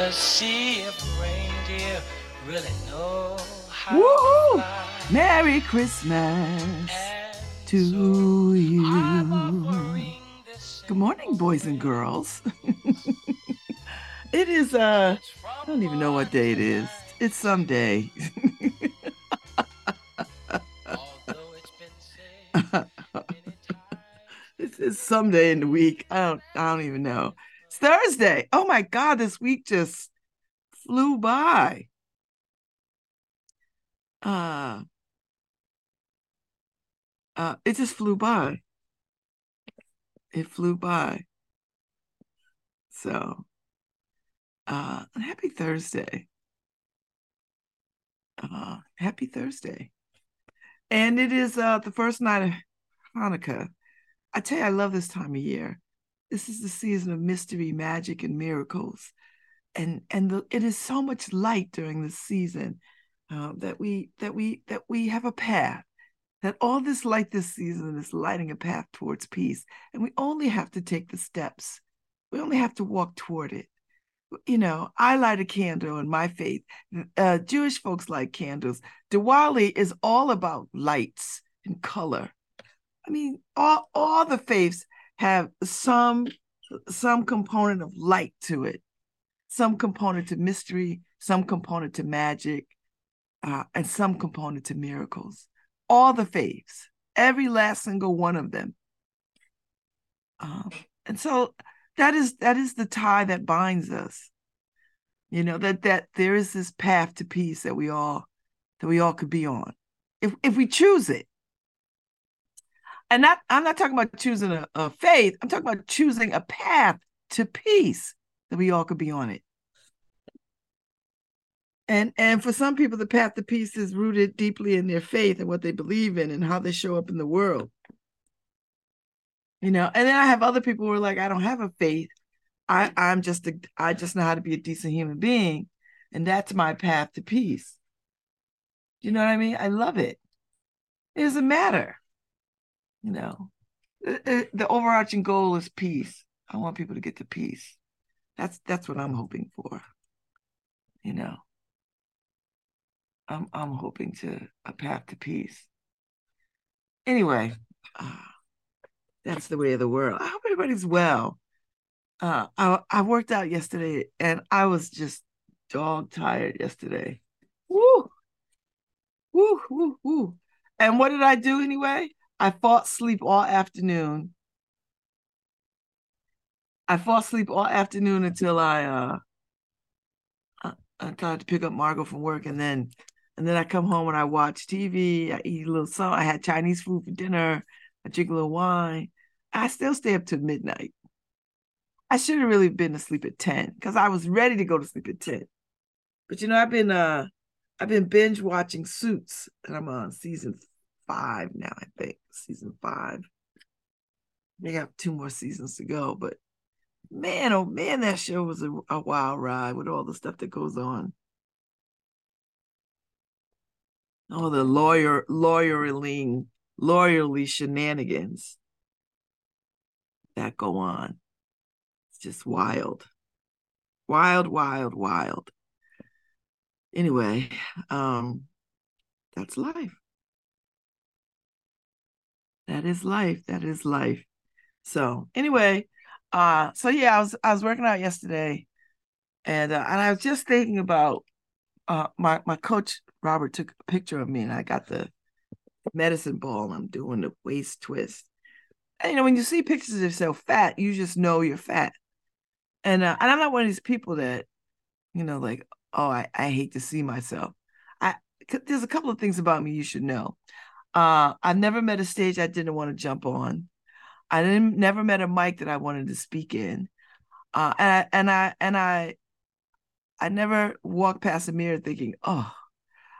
to see if reindeer really know how Woohoo! to fly. Merry Christmas And to so you. I'm offering this Good morning, boys and girls. it is uh I don't even know what day it is. It's some day. Although it's been said many times. This is someday in the week. I don't I don't even know. Thursday. Oh my god, this week just flew by. Uh uh it just flew by. It flew by. So uh happy Thursday. Uh happy Thursday. And it is uh the first night of Hanukkah. I tell you, I love this time of year. This is the season of mystery, magic, and miracles, and and the, it is so much light during this season uh, that we that we that we have a path. That all this light this season is lighting a path towards peace, and we only have to take the steps. We only have to walk toward it. You know, I light a candle in my faith. Uh, Jewish folks light candles. Diwali is all about lights and color. I mean, all all the faiths have some some component of light to it, some component to mystery, some component to magic, uh, and some component to miracles. All the faiths, every last single one of them. Um, and so that is that is the tie that binds us. You know that that there is this path to peace that we all that we all could be on, if if we choose it and not I'm not talking about choosing a, a faith. I'm talking about choosing a path to peace that we all could be on it. And and for some people, the path to peace is rooted deeply in their faith and what they believe in and how they show up in the world. You know, and then I have other people who are like, I don't have a faith. I, I'm just a I just know how to be a decent human being. And that's my path to peace. You know what I mean? I love it. It doesn't matter you know. The, overarching goal is peace. I want people to get to peace. That's that's what i'm hoping for you know. I'm i'm hoping to a path to peace. Anyway uh, that's the way of the world. I hope everybody's well. Uh i i worked out yesterday and i was just dog tired yesterday. Woo! Woo woo woo. And what did i do anyway I fought sleep all afternoon. I fought sleep all afternoon until I uh I, I tried to pick up Margot from work and then and then I come home and I watch TV, I eat a little something, I had Chinese food for dinner, I drink a little wine. I still stay up to midnight. I should have really been asleep at 10 because I was ready to go to sleep at 10. But you know, I've been uh I've been binge watching Suits and I'm on season five now, I think, season five. They got two more seasons to go, but man, oh man, that show was a, a wild ride with all the stuff that goes on. All the lawyer, lawyering, lawyerly shenanigans that go on. It's just wild. Wild, wild, wild. Anyway, um, that's life that is life. That is life. So anyway uh so yeah i was i was working out yesterday and uh, and i was just thinking about uh my my coach robert took a picture of me and i got the medicine ball i'm doing the waist twist. And you know when you see pictures of yourself fat you just know you're fat. And uh, and i'm not one of these people that you know like oh i, I hate to see myself. I there's a couple of things about me you should know uh, I've never met a stage I didn't want to jump on. I didn't never met a mic that I wanted to speak in. Uh, and I, and I and I I never walked past a mirror thinking, oh,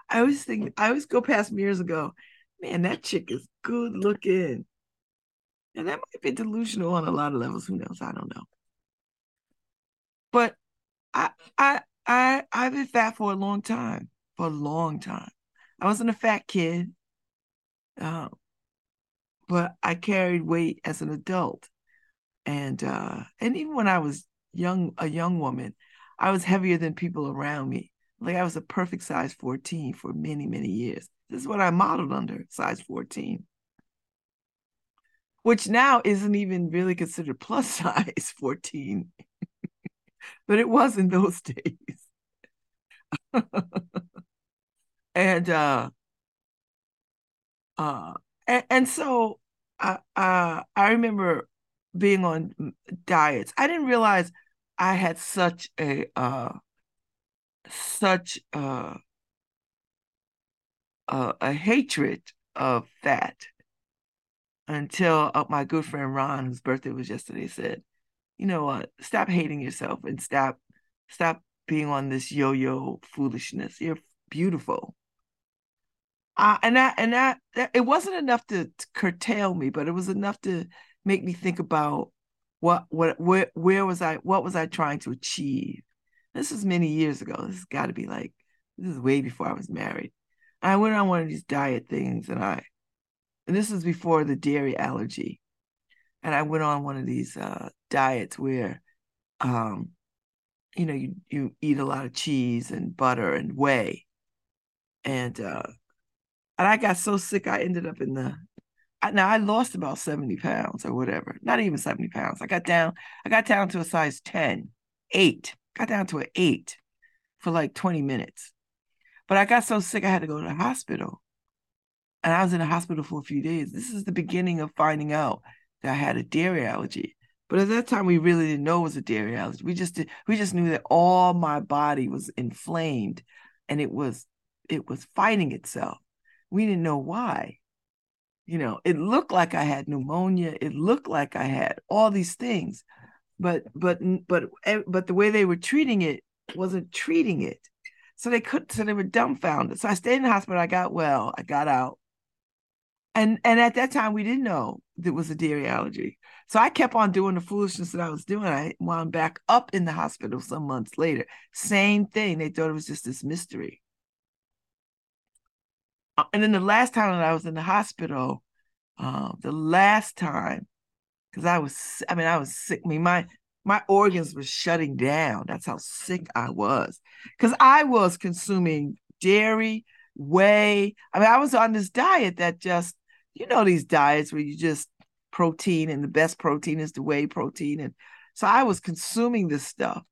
I always think I always go past mirrors and go, man, that chick is good looking. And that might be delusional on a lot of levels. Who knows? I don't know. But I I I I've been fat for a long time. For a long time. I wasn't a fat kid. Uh, but I carried weight as an adult. And uh and even when I was young, a young woman, I was heavier than people around me. Like I was a perfect size 14 for many, many years. This is what I modeled under, size 14 which now isn't even really considered plus size 14 but it was in those days and uh uh and, so uh, uh i remember being on diets i didn't realize i had such a uh such uh, uh a hatred of fat until uh, my good friend Ron, whose birthday was yesterday, said, "You know what? Stop hating yourself and stop, stop being on this yo-yo foolishness. You're beautiful." Uh, and that and that, that it wasn't enough to, to, curtail me, but it was enough to make me think about what what where where was I what was I trying to achieve. This was many years ago. This has got to be like this is way before I was married. I went on one of these diet things, and I and this was before the dairy allergy. And I went on one of these uh, diets where, um, you know, you you eat a lot of cheese and butter and whey, and uh, and I got so sick I ended up in the. I, now I lost about seventy pounds or whatever, not even seventy pounds. I got down. I got down to a size 10, 8. Got down to an eight for like twenty minutes, but I got so sick I had to go to the hospital and I was in the hospital for a few days. This is the beginning of finding out that I had a dairy allergy. But at that time, we really didn't know it was a dairy allergy. We just did, we just knew that all my body was inflamed, and it was it was fighting itself. We didn't know why. You know, it looked like I had pneumonia. It looked like I had all these things, but but but but the way they were treating it wasn't treating it. So they could so they were dumbfounded. So I stayed in the hospital. I got well. I got out and and at that time we didn't know there was a dairy allergy so i kept on doing the foolishness that i was doing i wound back up in the hospital some months later same thing they thought it was just this mystery and then the last time that i was in the hospital uh, the last time because i was i mean i was sick I mean, my my organs were shutting down. That's how sick i was. Because i was consuming dairy whey. I mean i was on this diet that just you know these diets where you just protein and the best protein is the whey protein and so i was consuming this stuff.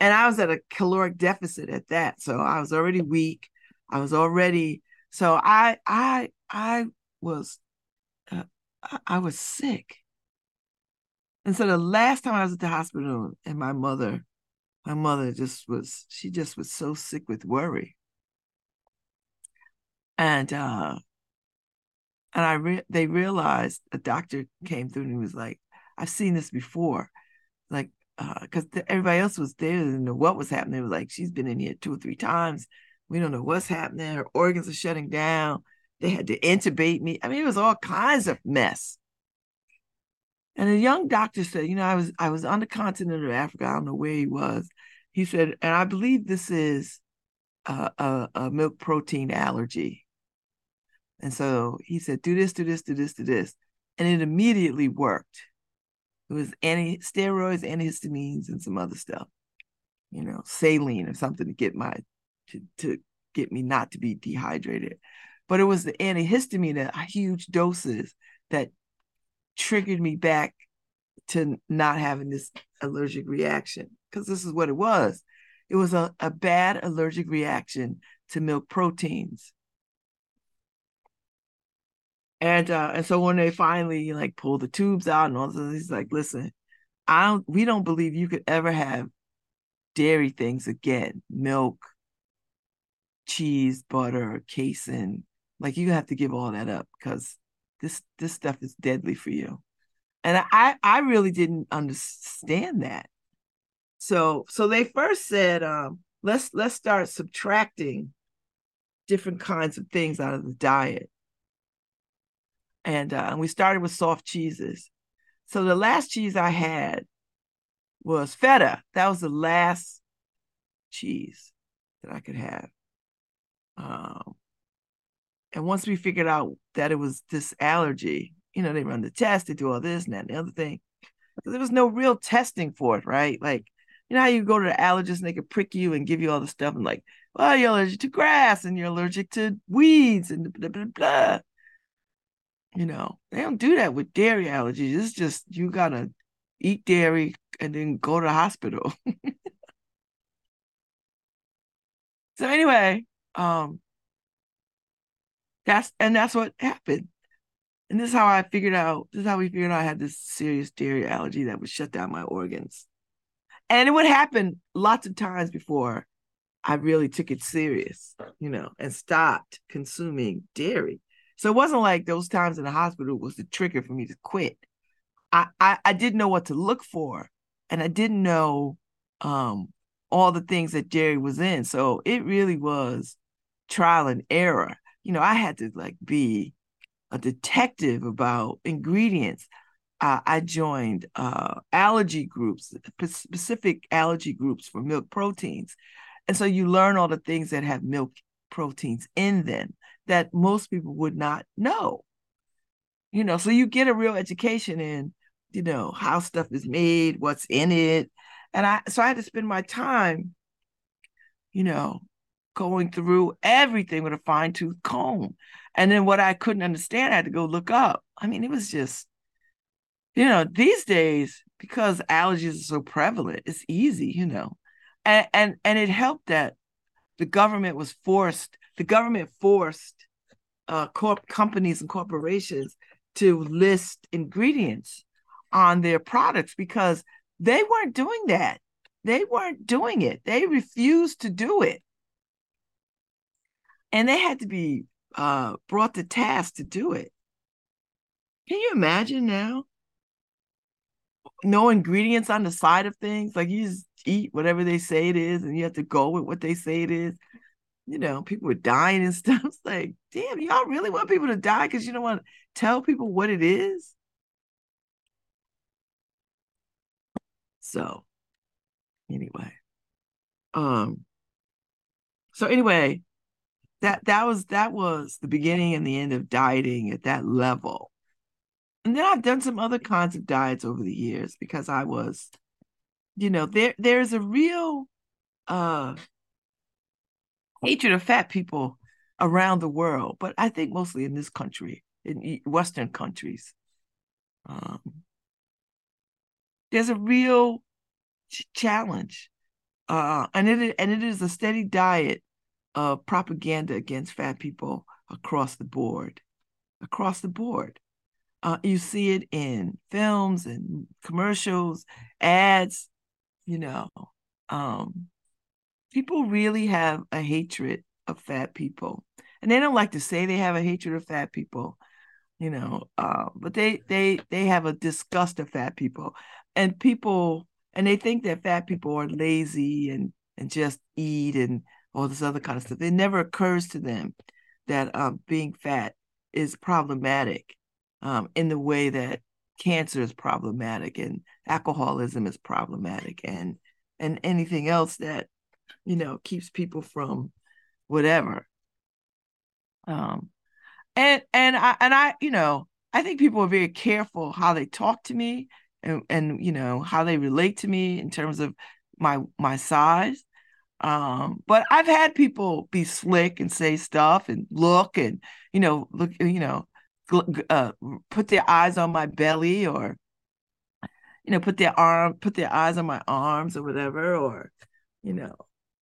And i was at a caloric deficit at that so i was already weak. I was already so i i i was uh, i was sick and so the last time i was at the hospital and my mother my mother just was she just was so sick with worry and uh and I re- they realized a doctor came through and he was like, I've seen this before. Like, because uh, everybody else was there, didn't what was happening. They were like, she's been in here two or three times. We don't know what's happening. Her organs are shutting down. They had to intubate me. I mean, it was all kinds of mess. And a young doctor said, you know, I was I was on the continent of Africa. I don't know where he was. He said, and I believe this is a, a, a milk protein allergy. And so he said, do this, do this, do this, do this. And it immediately worked. It was anti steroids, antihistamines, and some other stuff, you know, saline or something to get my to, to get me not to be dehydrated. But it was the antihistamine at huge doses that triggered me back to not having this allergic reaction. Because this is what it was. It was a, a bad allergic reaction to milk proteins and uh, and so when they finally like pull the tubes out and all this, he's like, listen, I don't we don't believe you could ever have dairy things again, milk, cheese, butter, casein. Like you have to give all that up because this this stuff is deadly for you. And I I really didn't understand that. So so they first said, um, let's let's start subtracting different kinds of things out of the diet. And uh, and we started with soft cheeses. So the last cheese I had was feta. That was the last cheese that I could have. Um, and once we figured out that it was this allergy, you know, they run the test, they do all this and that and the other thing. There was no real testing for it, right? Like, you know how you go to the allergist and they can prick you and give you all the stuff and like, well, you're allergic to grass and you're allergic to weeds and blah blah blah. You know, they don't do that with dairy allergies. It's just you gotta eat dairy and then go to the hospital. so anyway, um that's and that's what happened. And this is how I figured out, this is how we figured out I had this serious dairy allergy that would shut down my organs. And it would happen lots of times before I really took it serious, you know, and stopped consuming dairy. So it wasn't like those times in the hospital was the trigger for me to quit. I, I, I didn't know what to look for, and I didn't know um, all the things that dairy was in. So it really was trial and error. You know, I had to like be a detective about ingredients. Uh, I joined uh, allergy groups, specific allergy groups for milk proteins. And so you learn all the things that have milk proteins in them that most people would not know. You know, so you get a real education in, you know, how stuff is made, what's in it. And I so I had to spend my time, you know, going through everything with a fine-tooth comb. And then what I couldn't understand, I had to go look up. I mean, it was just, you know, these days, because allergies are so prevalent, it's easy, you know. And and and it helped that the government was forced, the government forced uh, corp companies and corporations to list ingredients on their products because they weren't doing that. They weren't doing it. They refused to do it. And they had to be uh, brought to task to do it. Can you imagine now? No ingredients on the side of things. Like you just eat whatever they say it is, and you have to go with what they say it is. You know, people were dying and stuff. It's like, damn, y'all really want people to die because you don't want to tell people what it is? So, anyway, um, so anyway, that that was that was the beginning and the end of dieting at that level. And then I've done some other kinds of diets over the years because I was you know there there's a real uh hatred of fat people around the world but i think mostly in this country in western countries um, there's a real ch- challenge uh, and it and it is a steady diet of propaganda against fat people across the board across the board. Uh, you see it in films and commercials ads you know um people really have a hatred of fat people. And they don't like to say they have a hatred of fat people you know uh, but they they they have a disgust of fat people. And people and they think that fat people are lazy and and just eat and all this other kind of stuff. It never occurs to them that um, being fat is problematic um, in the way that cancer is problematic and alcoholism is problematic and and anything else that you know keeps people from whatever. Um and and i and i you know i think people are very careful how they talk to me and and you know how they relate to me in terms of my my size um but i've had people be slick and say stuff and look and you know look you know uh, put their eyes on my belly or you know put their arm put their eyes on my arms or whatever or you know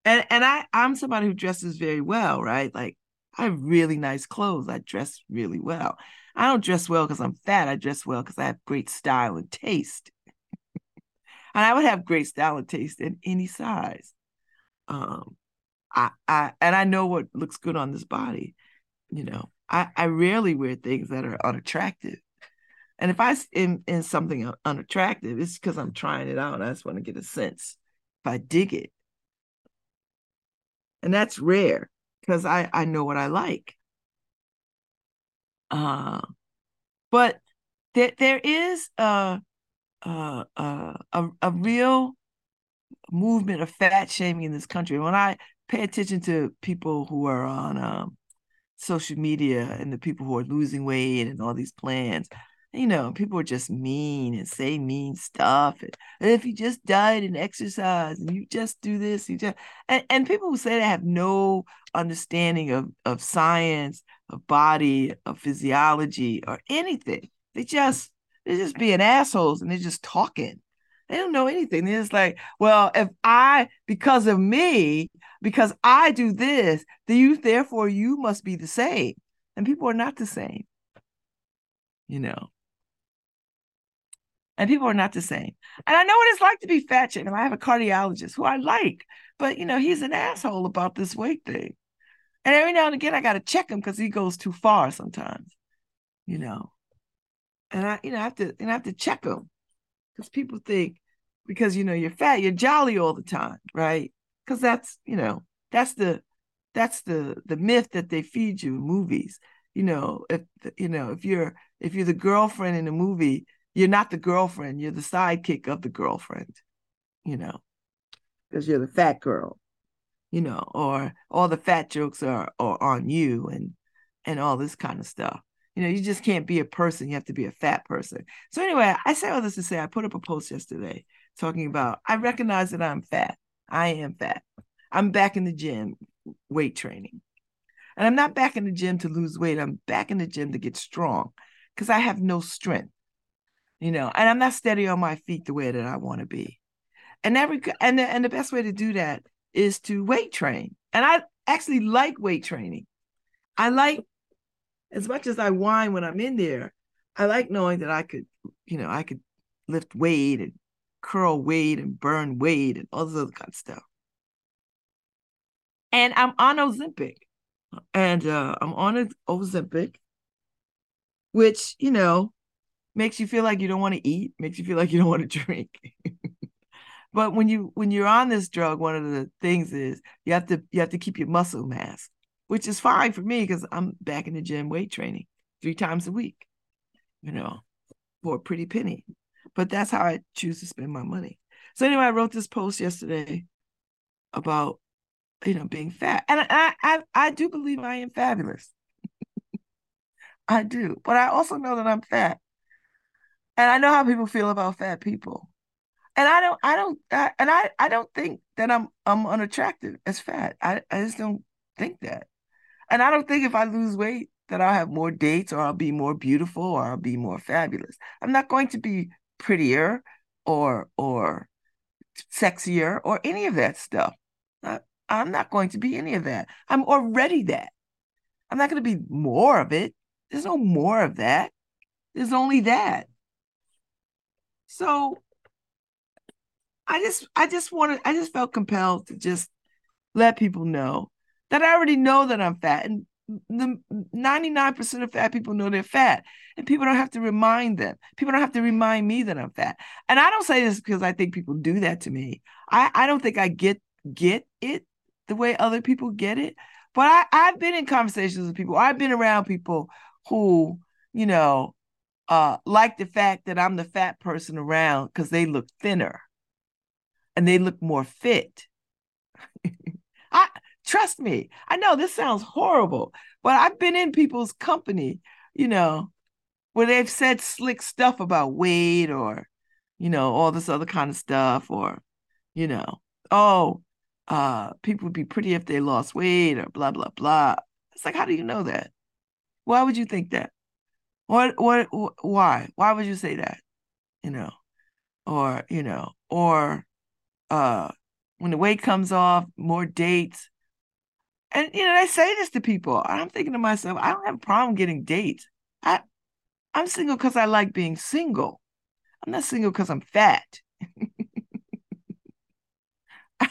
and and i i'm somebody who dresses very well right? Like i have really nice clothes. I dress really well. I don't dress well because i'm fat. I dress well because i have great style and taste. And i would have great style and taste in any size um i i and i know what looks good on this body you know I, I rarely wear things that are unattractive. And if I am in something unattractive, it's because I'm trying it out. I just want to get a sense if I dig it. And that's rare because I, I know what I like. Uh, but there, there is a, a, a, a real movement of fat shaming in this country. When I pay attention to people who are on um, social media and the people who are losing weight and all these plans, you know, people are just mean and say mean stuff. And, if you just diet and exercise and you just do this, you just and, and people who say they have no understanding of, of science, of body, of physiology, or anything. They just they're just being assholes and they're just talking. They don't know anything. They're just like, well, if I, because of me, because I do this, then you, therefore, you must be the same. And people are not the same. You know, and people are not the same. And I know what it's like to be fat shamed. I have a cardiologist who I like, but you know, he's an asshole about this weight thing. And every now and again, I got to check him because he goes too far sometimes, you know. And I, you know, I have to, and I have to check him because people think because you know you're fat, you're jolly all the time, right? Because that's, you know, that's the, that's the the myth that they feed you in movies. You know, if you know if you're if you're the girlfriend in a movie you're not the girlfriend, you're the sidekick of the girlfriend, you know, because you're the fat girl, you know, or all the fat jokes are, are on you and and all this kind of stuff. You know, you just can't be a person, you have to be a fat person. So anyway, I say all this to say I put up a post yesterday talking about I recognize that I'm fat. I am fat. I'm back in the gym weight training. And I'm not back in the gym to lose weight. I'm back in the gym to get strong because I have no strength you know, and I'm not steady on my feet the way that I want to be. And every and the, and the best way to do that is to weight train. And I actually like weight training. I like as much as I whine when I'm in there, I like knowing that I could, you know, I could lift weight and curl weight and burn weight and all this other kind of stuff. And I'm on Ozempic. And uh, I'm on Ozempic, which, you know, makes you feel like you don't want to eat, makes you feel like you don't want to drink. but when you when you're on this drug, one of the things is you have to you have to keep your muscle mass, which is fine for me because I'm back in the gym weight training three times a week, you know, for a pretty penny. But that's how I choose to spend my money. So anyway, I wrote this post yesterday about you know being fat, and I I I do believe I am fabulous. I do, but I also know that I'm fat and I know how people feel about fat people. And I don't, I don't, I, and I, I don't think that I'm, I'm unattractive as fat. I, I just don't think that. And I don't think if I lose weight that I'll have more dates or I'll be more beautiful or I'll be more fabulous. I'm not going to be prettier or, or sexier or any of that stuff. I, I'm not going to be any of that. I'm already that. I'm not going to be more of it. There's no more of that. There's only that. So I just I just wanted I just felt compelled to just let people know that I already know that I'm fat and the 99% of fat people know they're fat and people don't have to remind them. People don't have to remind me that i'm fat. And i don't say this because i think people do that to me. I, I don't think i get get it the way other people get it. But I, i've been in conversations with people. I've been around people who you know uh, like the fact that I'm the fat person around because they look thinner and they look more fit. I trust me. I know this sounds horrible, but I've been in people's company, you know, where they've said slick stuff about weight or, you know, all this other kind of stuff, or, you know, oh, uh, people would be pretty if they lost weight or blah blah blah. It's like, how do you know that? Why would you think that? What, what, why? Why would you say that? You know, or, you know, or, uh, when the weight comes off, more dates. And, you know, they say this to people. I'm thinking to myself, I don't have a problem getting dates. I, I'm single because I like being single. I'm not single because I'm fat. I,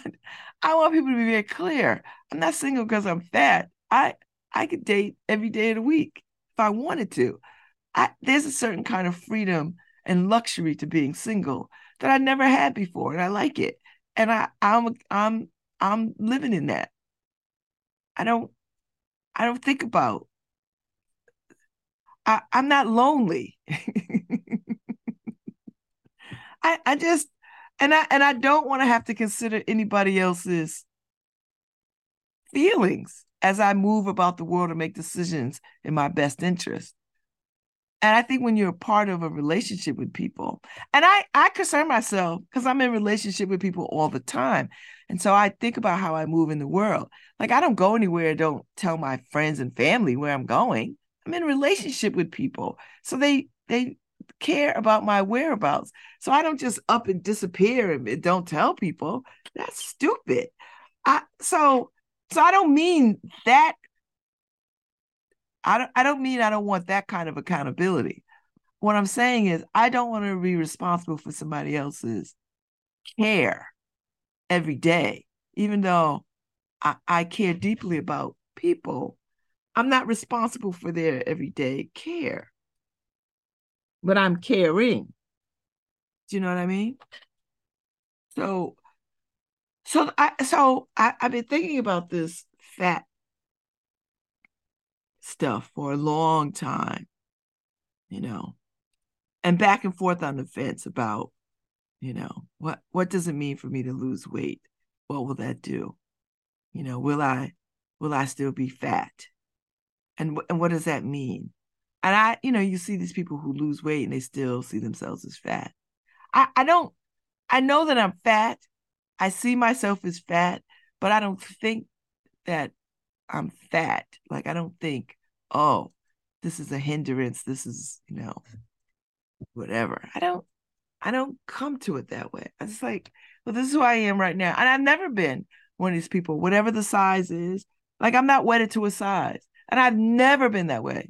I want people to be very clear. I'm not single because I'm fat. I I could date every day of the week if I wanted to. I, there's a certain kind of freedom and luxury to being single that I never had before, and I like it. And I, I'm, I'm, I'm living in that. I don't I don't think about I, I'm not lonely. I, I just and I and I don't want to have to consider anybody else's feelings as I move about the world and make decisions in my best interest. And I think when you're a part of a relationship with people, and I I concern myself because I'm in relationship with people all the time. And so I think about how I move in the world. Like I don't go anywhere, don't tell my friends and family where I'm going. I'm in relationship with people. So they they care about my whereabouts. So I don't just up and disappear and don't tell people. That's stupid. I so so I don't mean that. I don't I don't mean I don't want that kind of accountability. What I'm saying is I don't want to be responsible for somebody else's care every day, even though I, I care deeply about people. I'm not responsible for their everyday care but I'm caring. Do you know what I mean? So, so I so I, I've been thinking about this fat stuff for a long time, you know, and back and forth on the fence about, you know, what what does it mean for me to lose weight? What will that do? You know, will I will I still be fat? And and what does that mean? And I, you know, you see these people who lose weight and they still see themselves as fat. I, I don't, I know that I'm fat. I see myself as fat, but I don't think that I'm fat. Like, I don't think, oh, this is a hindrance. This is, you know, whatever. I don't, I don't come to it that way. I just like, well, this is who I am right now. And I've never been one of these people, whatever the size is. Like, I'm not wedded to a size. And I've never been that way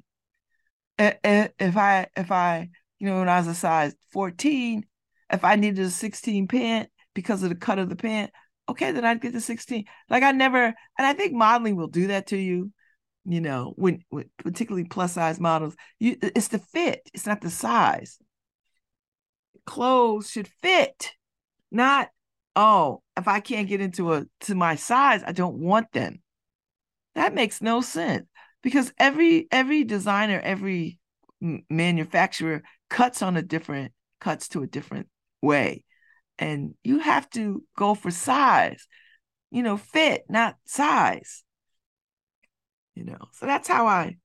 if I if I you know when I was a size 14, if I needed a 16 pant because of the cut of the pant, okay, then I'd get the 16. Like I never, and I think modeling will do that to you. You know, when, when particularly plus size models, you it's the fit, it's not the size. Clothes should fit, not oh, if I can't get into a to my size, I don't want them. That makes no sense because every every designer, every manufacturer cuts on a different cuts to a different way, and you have to go for size, you know, fit, not size. You know, so that's how I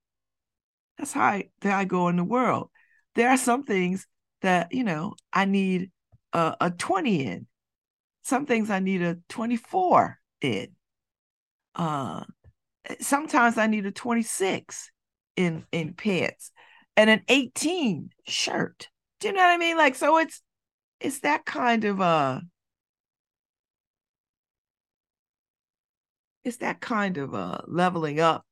that's how I that I go in the world. There are some things that you know I need a, a 20 in. Some things I need a 24 in. Uh, sometimes I need a 26 in in pants and an 18 shirt. Do you know what I mean? Like so it's it's that kind of uh it's that kind of uh leveling up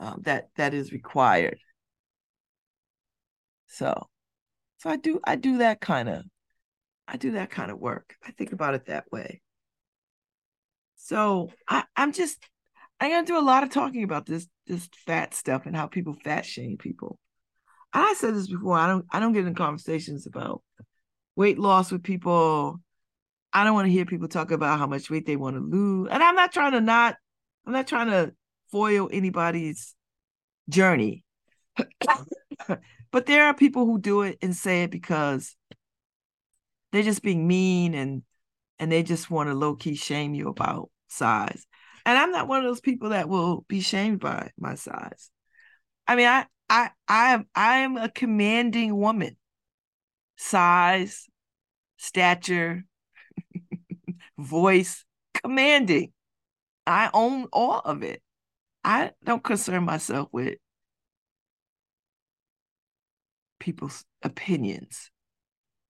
um, that that is required. So so I do I do that kind of I do that kind of work. I think about it that way. So I, I'm just I'm gonna do a lot of talking about this this fat stuff and how people fat shame people. And I said this before. I don't I don't get in conversations about weight loss with people. I don't want to hear people talk about how much weight they want to lose. And I'm not trying to not, I'm not trying to foil anybody's journey. but there are people who do it and say it because they're just being mean and and they just want to low-key shame you about size. And I'm not one of those people that will be shamed by my size. I mean, I I I am I am a commanding woman. Size, stature, voice, commanding. I own all of it. I don't concern myself with people's opinions,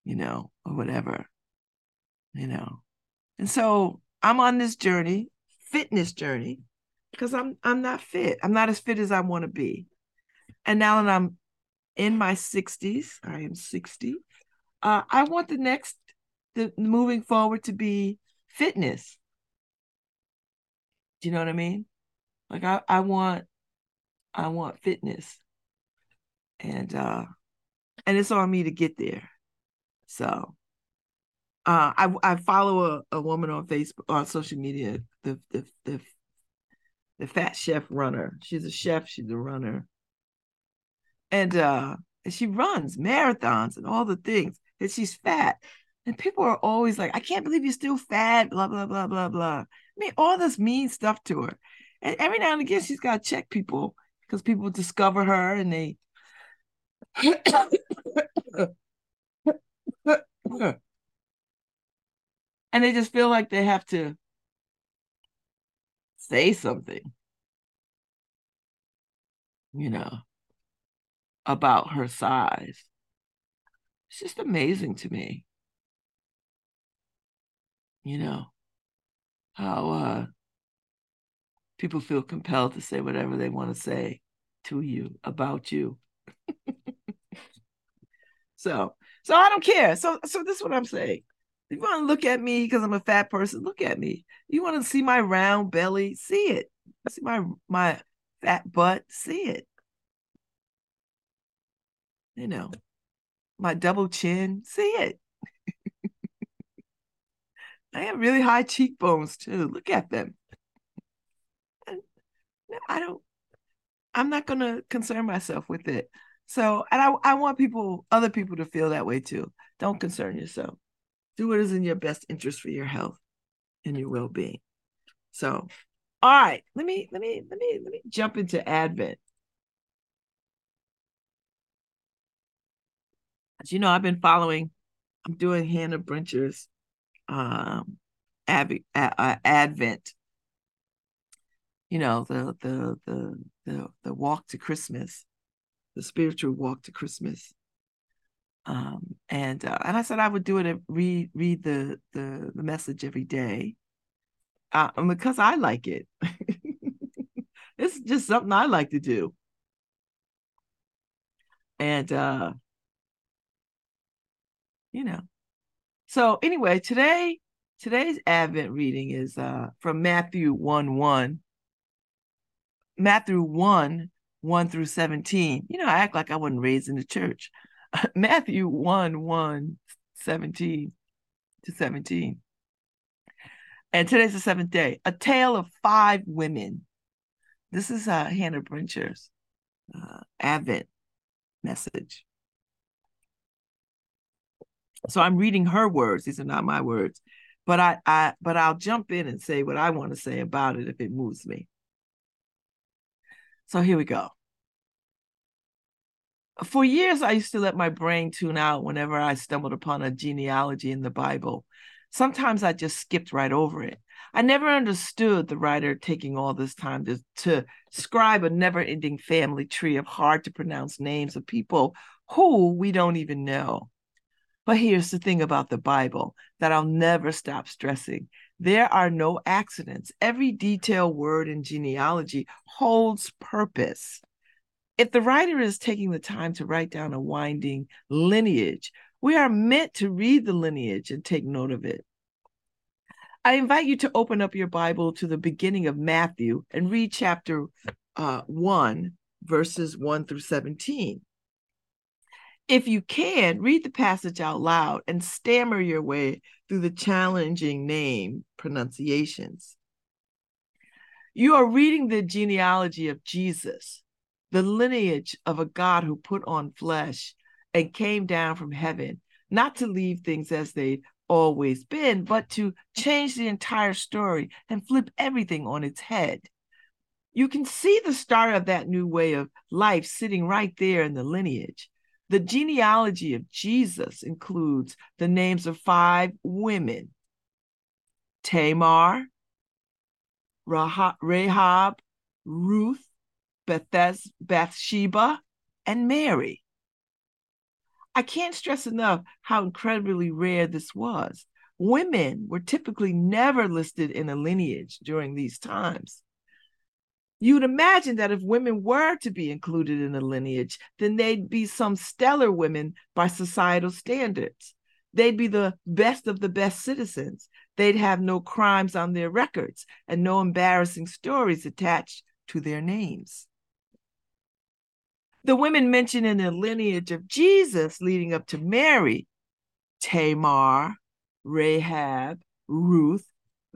you know, or whatever, you know. And so I'm on this journey fitness journey because I'm I'm not fit. I'm not as fit as I want to be. And now that I'm in my 60s, I am 60. Uh, I want the next the moving forward to be fitness. Do you know what I mean? Like I, I want I want fitness. And uh and it's on me to get there. So uh, I I follow a, a woman on Facebook on social media. The the the the fat chef runner. She's a chef, she's a runner. And uh and she runs marathons and all the things. And she's fat. And people are always like, I can't believe you're still fat, blah, blah, blah, blah, blah. I mean, all this mean stuff to her. And every now and again, she's got to check people because people discover her and they. And they just feel like they have to say something, you know, about her size. It's just amazing to me you know, how uh, people feel compelled to say whatever they want to say to you about you. so, so I don't care. So, so this is what I'm saying. You want to look at me because I'm a fat person, look at me. You want to see my round belly, see it. See my my fat butt, see it. You know, my double chin, see it. I have really high cheekbones too. Look at them. I don't, I'm not going to concern myself with it. So, and I, I want people, other people to feel that way too. Don't concern yourself. Do what is in your best interest for your health and your well being. So, all right, let me, let me, let me, let me jump into Advent. As you know, I've been following, I'm doing Hannah Brencher's um, ab- uh, Advent. You know the the the the the walk to Christmas, the spiritual walk to Christmas. Um, and uh, and I said I would do it. Read read the the the message every day, uh, because I like it. it's just something I like to do. And uh, you know, so anyway, today today's Advent reading is uh, from Matthew 1 1. Matthew 1 1 through 17. You know, I act like I wasn't raised in the church. Matthew 1 1 17 to 17. And today's the seventh day. A tale of five women. This is uh, Hannah Brencher's uh, Advent message. So I'm reading her words. These are not my words. But I, I but I'll jump in and say what I want to say about it if it moves me. So here we go. For years, I used to let my brain tune out whenever I stumbled upon a genealogy in the Bible. Sometimes I just skipped right over it. I never understood the writer taking all this time to, to scribe a never ending family tree of hard to pronounce names of people who we don't even know. But here's the thing about the Bible that I'll never stop stressing there are no accidents. Every detailed word in genealogy holds purpose. If the writer is taking the time to write down a winding lineage, we are meant to read the lineage and take note of it. I invite you to open up your Bible to the beginning of Matthew and read chapter uh, 1, verses 1 through 17 if you can, read the passage out loud and stammer your way through the challenging name pronunciations. You are reading the genealogy of Jesus, the lineage of a God who put on flesh and came down from heaven, not to leave things as they'd always been, but to change the entire story and flip everything on its head. You can see the start of that new way of life sitting right there in the lineage. The genealogy of Jesus includes the names of five women Tamar, Rahab, Ruth, Bethes, Bathsheba, and Mary. I can't stress enough how incredibly rare this was. Women were typically never listed in a lineage during these times. You'd imagine that if women were to be included in a lineage, then they'd be some stellar women by societal standards. They'd be the best of the best citizens. They'd have no crimes on their records and no embarrassing stories attached to their names. The women mentioned in the lineage of Jesus leading up to Mary Tamar, Rahab, Ruth,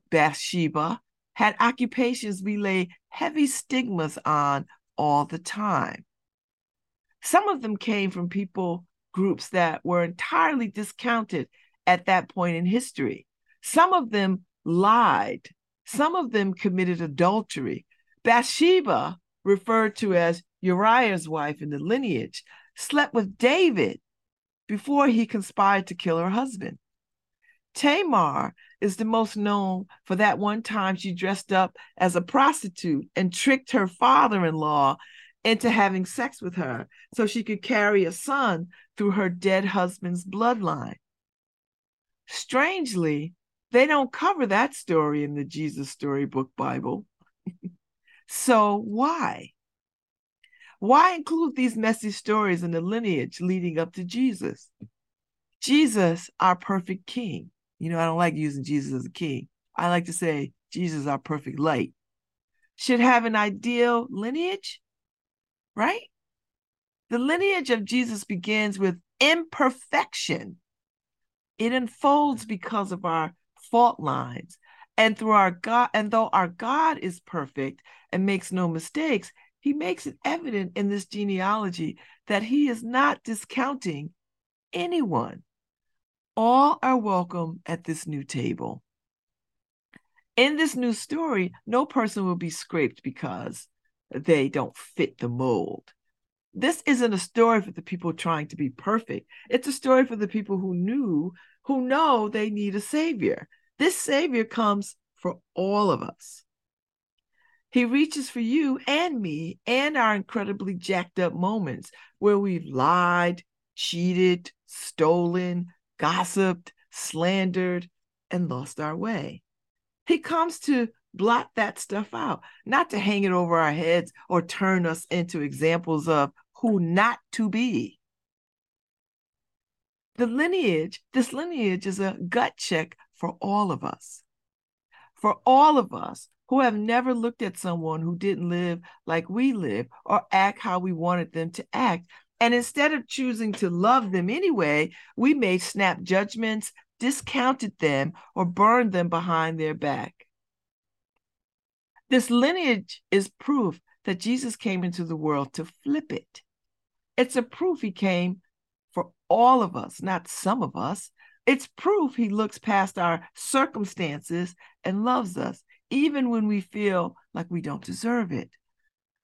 Bathsheba, had occupations we lay heavy stigmas on all the time. Some of them came from people groups that were entirely discounted at that point in history. Some of them lied. Some of them committed adultery. Bathsheba, referred to as Uriah's wife in the lineage, slept with David before he conspired to kill her husband. Tamar is the most known for that one time she dressed up as a prostitute and tricked her father in law into having sex with her so she could carry a son through her dead husband's bloodline. Strangely, they don't cover that story in the Jesus Storybook Bible. so, why? Why include these messy stories in the lineage leading up to Jesus? Jesus, our perfect king. You know, I don't like using Jesus as a king. I like to say Jesus, our perfect light, should have an ideal lineage, right? The lineage of Jesus begins with imperfection. It unfolds because of our fault lines. And through our God, and though our God is perfect and makes no mistakes, he makes it evident in this genealogy that he is not discounting anyone. All are welcome at this new table. In this new story, no person will be scraped because they don't fit the mold. This isn't a story for the people trying to be perfect. It's a story for the people who knew, who know they need a savior. This Savior comes for all of us. He reaches for you and me and our incredibly jacked up moments where we've lied, cheated, stolen, gossiped, slandered, and lost our way. He comes to blot that stuff out, not to hang it over our heads or turn us into examples of who not to be. The lineage, this lineage is a gut check for all of us. For all of us who have never looked at someone who didn't live like we live or act how we wanted them to act. And instead of choosing to love them anyway, we may snap judgments, discounted them, or burned them behind their back. This lineage is proof that Jesus came into the world to flip it. It's a proof he came for all of us, not some of us. It's proof he looks past our circumstances and loves us, even when we feel like we don't deserve it.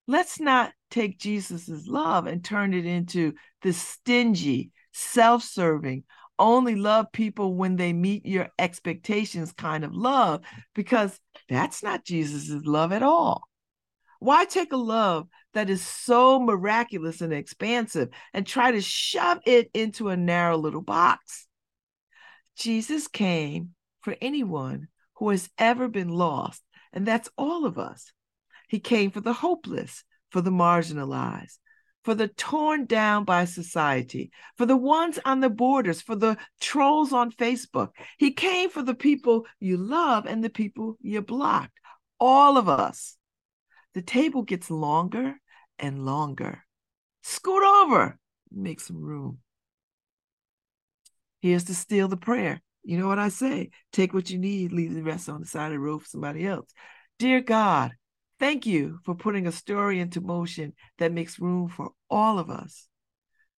Let's not take Jesus's love and turn it into this stingy, self serving, only love people when they meet your expectations kind of love, because that's not Jesus's love at all. Why take a love that is so miraculous and expansive and try to shove it into a narrow little box? Jesus came for anyone who has ever been lost, and that's all of us. He came for the hopeless, for the marginalized, for the torn down by society, for the ones on the borders, for the trolls on Facebook. He came for the people you love and the people you blocked. All of us. The table gets longer and longer. Scoot over, make some room. Here's to steal the prayer. You know what I say? Take what you need, leave the rest on the side of the road for somebody else. Dear God, thank you for putting a story into motion that makes room for all of us,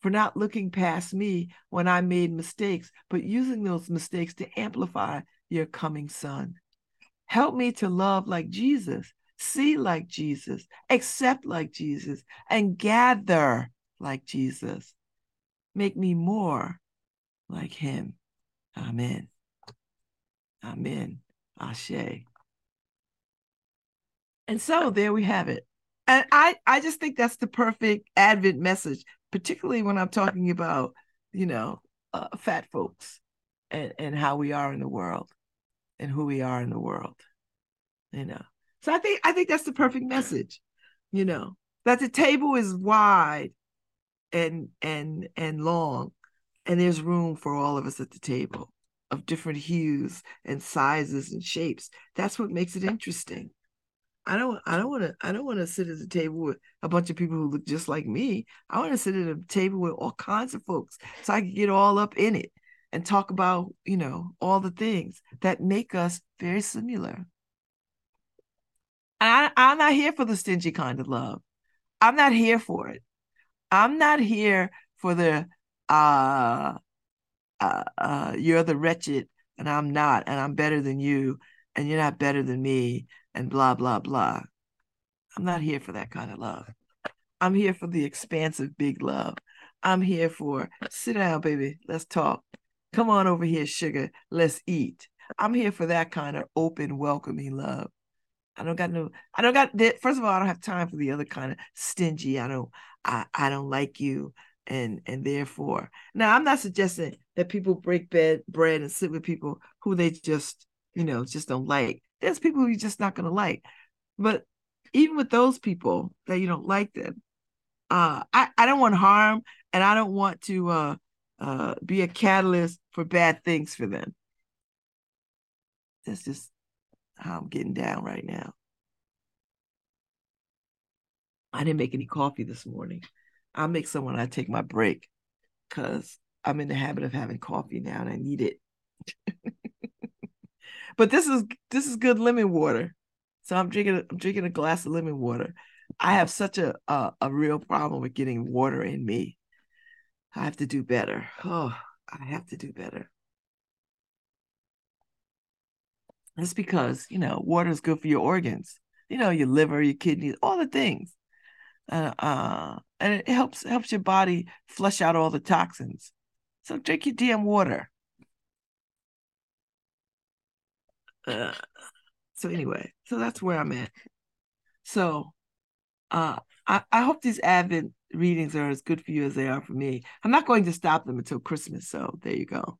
for not looking past me when I made mistakes, but using those mistakes to amplify your coming son. Help me to love like Jesus, see like Jesus, accept like Jesus, and gather like Jesus. Make me more like him. Amen. Amen. Ashe. And so there we have it. And I, I just think that's the perfect Advent message, particularly when I'm talking about, you know, uh, fat folks and, and how we are in the world and who we are in the world. You know. So I think I think that's the perfect message, you know, that the table is wide and and and long and there's room for all of us at the table of different hues and sizes and shapes. That's what makes it interesting. I don't I don't want to I don't want to sit at the table with a bunch of people who look just like me. I want to sit at a table with all kinds of folks so I can get all up in it and talk about, you know, all the things that make us very similar. I, I'm not here for the stingy kind of love. I'm not here for it. I'm not here for the uh uh, uh you're the wretched and I'm not and I'm better than you and you're not better than me and blah blah blah. I'm not here for that kind of love. I'm here for the expansive big love. I'm here for sit down, baby. Let's talk. Come on over here, sugar. Let's eat. I'm here for that kind of open, welcoming love. I don't got no, I don't got. First of all, I don't have time for the other kind of stingy. I don't, I, I don't like you. And and therefore, now I'm not suggesting that people break bed bread and sit with people who they just, you know, just don't like. There's people you're just not gonna like. But even with those people that you don't like them, uh, I, I don't want harm and I don't want to uh, uh, be a catalyst for bad things for them. That's just how I'm getting down right now. I didn't make any coffee this morning. I'll make some when I take my break because I'm in the habit of having coffee now and I need it. but this is this is good lemon water. So I'm drinking I'm drinking a glass of lemon water. I have such a, a a real problem with getting water in me. I have to do better. Oh, I have to do better. It's because, you know, water is good for your organs, you know, your liver, your kidneys, all the things. Uh, uh, and it helps helps your body flush out all the toxins. So drink your damn water. Uh, so anyway, so that's where I'm at. So uh, I, I hope these Advent readings are as good for you as they are for me. I'm not going to stop them until Christmas, so there you go.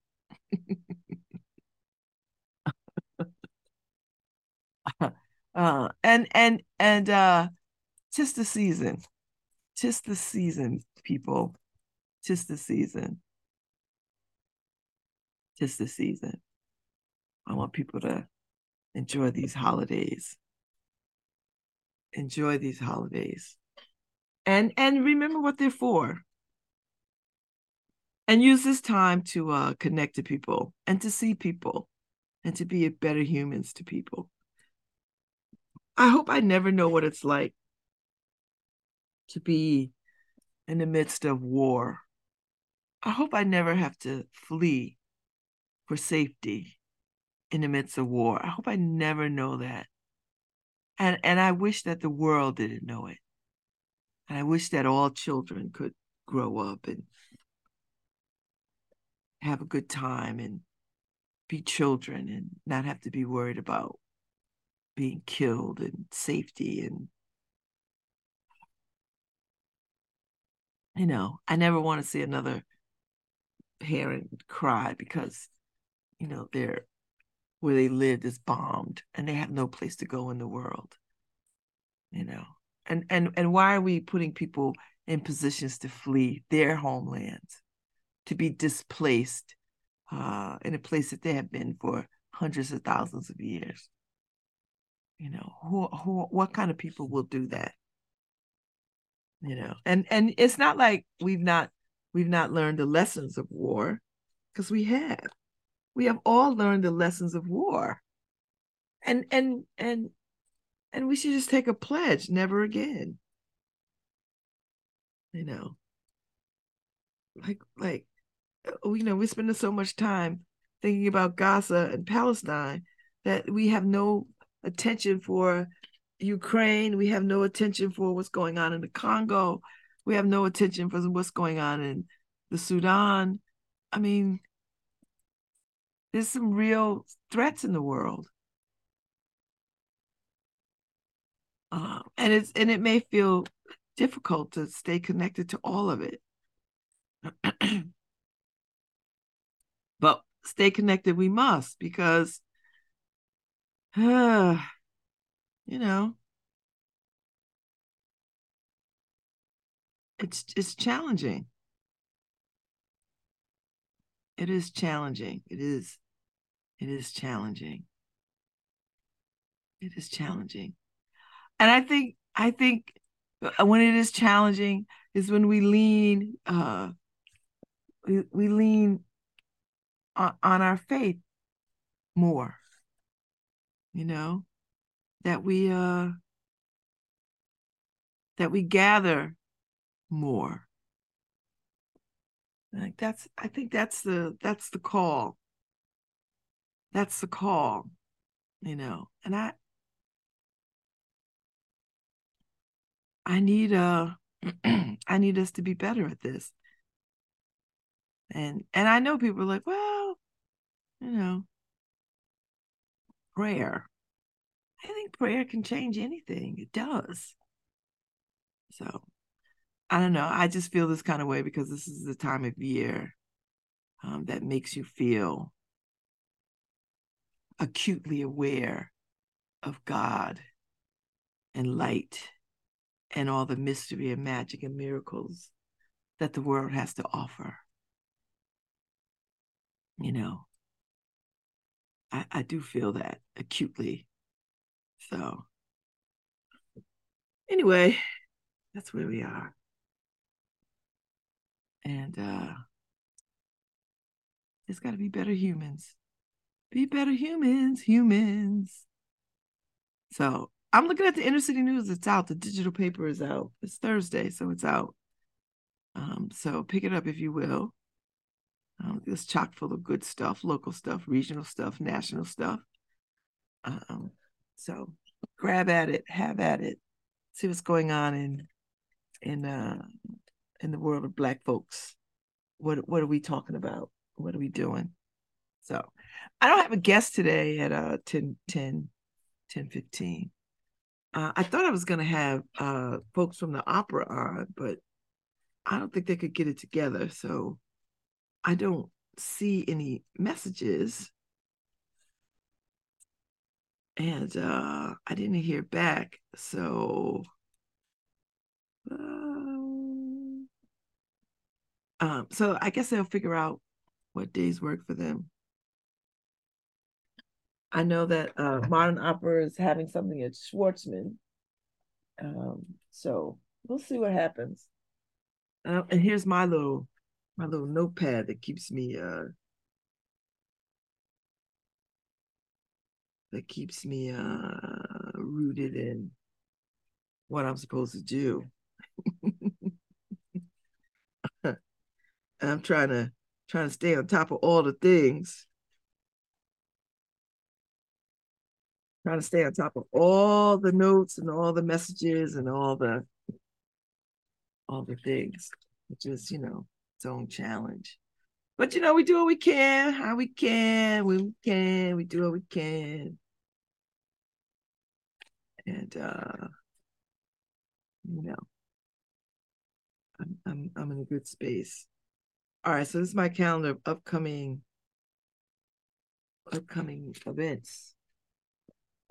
uh, and and and uh, just the season, just the season, people, just the season, just the season. I want people to enjoy these holidays. Enjoy these holidays. And and remember what they're for. And use this time to uh, connect to people and to see people and to be a better humans to people. I hope i never know what it's like to be in the midst of war. I hope i never have to flee for safety in the midst of war. I hope i never know that. And and i wish that the world didn't know it. And I wish that all children could grow up and have a good time and be children and not have to be worried about being killed and safety and you know i never want to see another parent cry because you know they're where they lived is bombed and they have no place to go in the world you know? And and and why are we putting people in positions to flee their homelands to be displaced uh, in a place that they have been for hundreds of thousands of years? You know who who what kind of people will do that you know and and it's not like we've not we've not learned the lessons of war because we have. We have all learned the lessons of war. And and and and we should just take a pledge never again. You know? Like like uh, you know we're spending so much time thinking about gaza and palestine that we have no attention for ukraine we have no attention for what's going on in the congo. We have no attention for what's going on in the sudan. I mean there's some real threats in the world. Uh, and it's and it may feel difficult to stay connected to all of it. But stay connected we must because uh, you know? It's it's challenging. It is challenging. It is it is challenging. It is challenging. And I think I think uh, when it is challenging is when we lean uh we, we lean on, on our faith more you know that we uh that we gather more. Like that's I think that's the that's the call. That's the call, you know. And I I need uh I need us to be better at this. And and I know people are like, well, you know, prayer. I think prayer can change anything. It does. So I don't know. I just feel this kind of way because this is the time of year um, that makes you feel acutely aware of God and light and all the mystery and magic and miracles that the world has to offer. You know, I, I do feel that acutely. So, anyway, that's where we are. And uh there's got to be better humans. Be better humans, humans. So I'm looking at the inner city news. It's out. The digital paper is out. It's Thursday, so it's out. Um, so pick it up if you will. Um, it's chock full of good stuff, local stuff, regional stuff, national stuff. Um, so grab at it, have at it, see what's going on in in uh in the world of black folks. What what are we talking about? What are we doing? So I don't have a guest today at uh 10 10 10 15. Uh, I thought I was gonna have uh folks from the opera on, but I don't think they could get it together. So I don't see any messages. And uh I didn't hear back. So uh, um, so I guess they'll figure out what days work for them. I know that uh, modern opera is having something at Schwarzman. Um, so we'll see what happens. Uh, and here's my little my little notepad that keeps me that keeps me uh rooted in what I'm supposed to do. I'm trying to trying to stay on top of all the things. Trying to stay on top of all the notes and all the messages and all the all the things, which is, you know, its own challenge. But you know, we do what we can, how we can, when we can, we do what we can. And uh, you know, I'm I'm I'm in a good space. All right, so this is my calendar of upcoming upcoming events,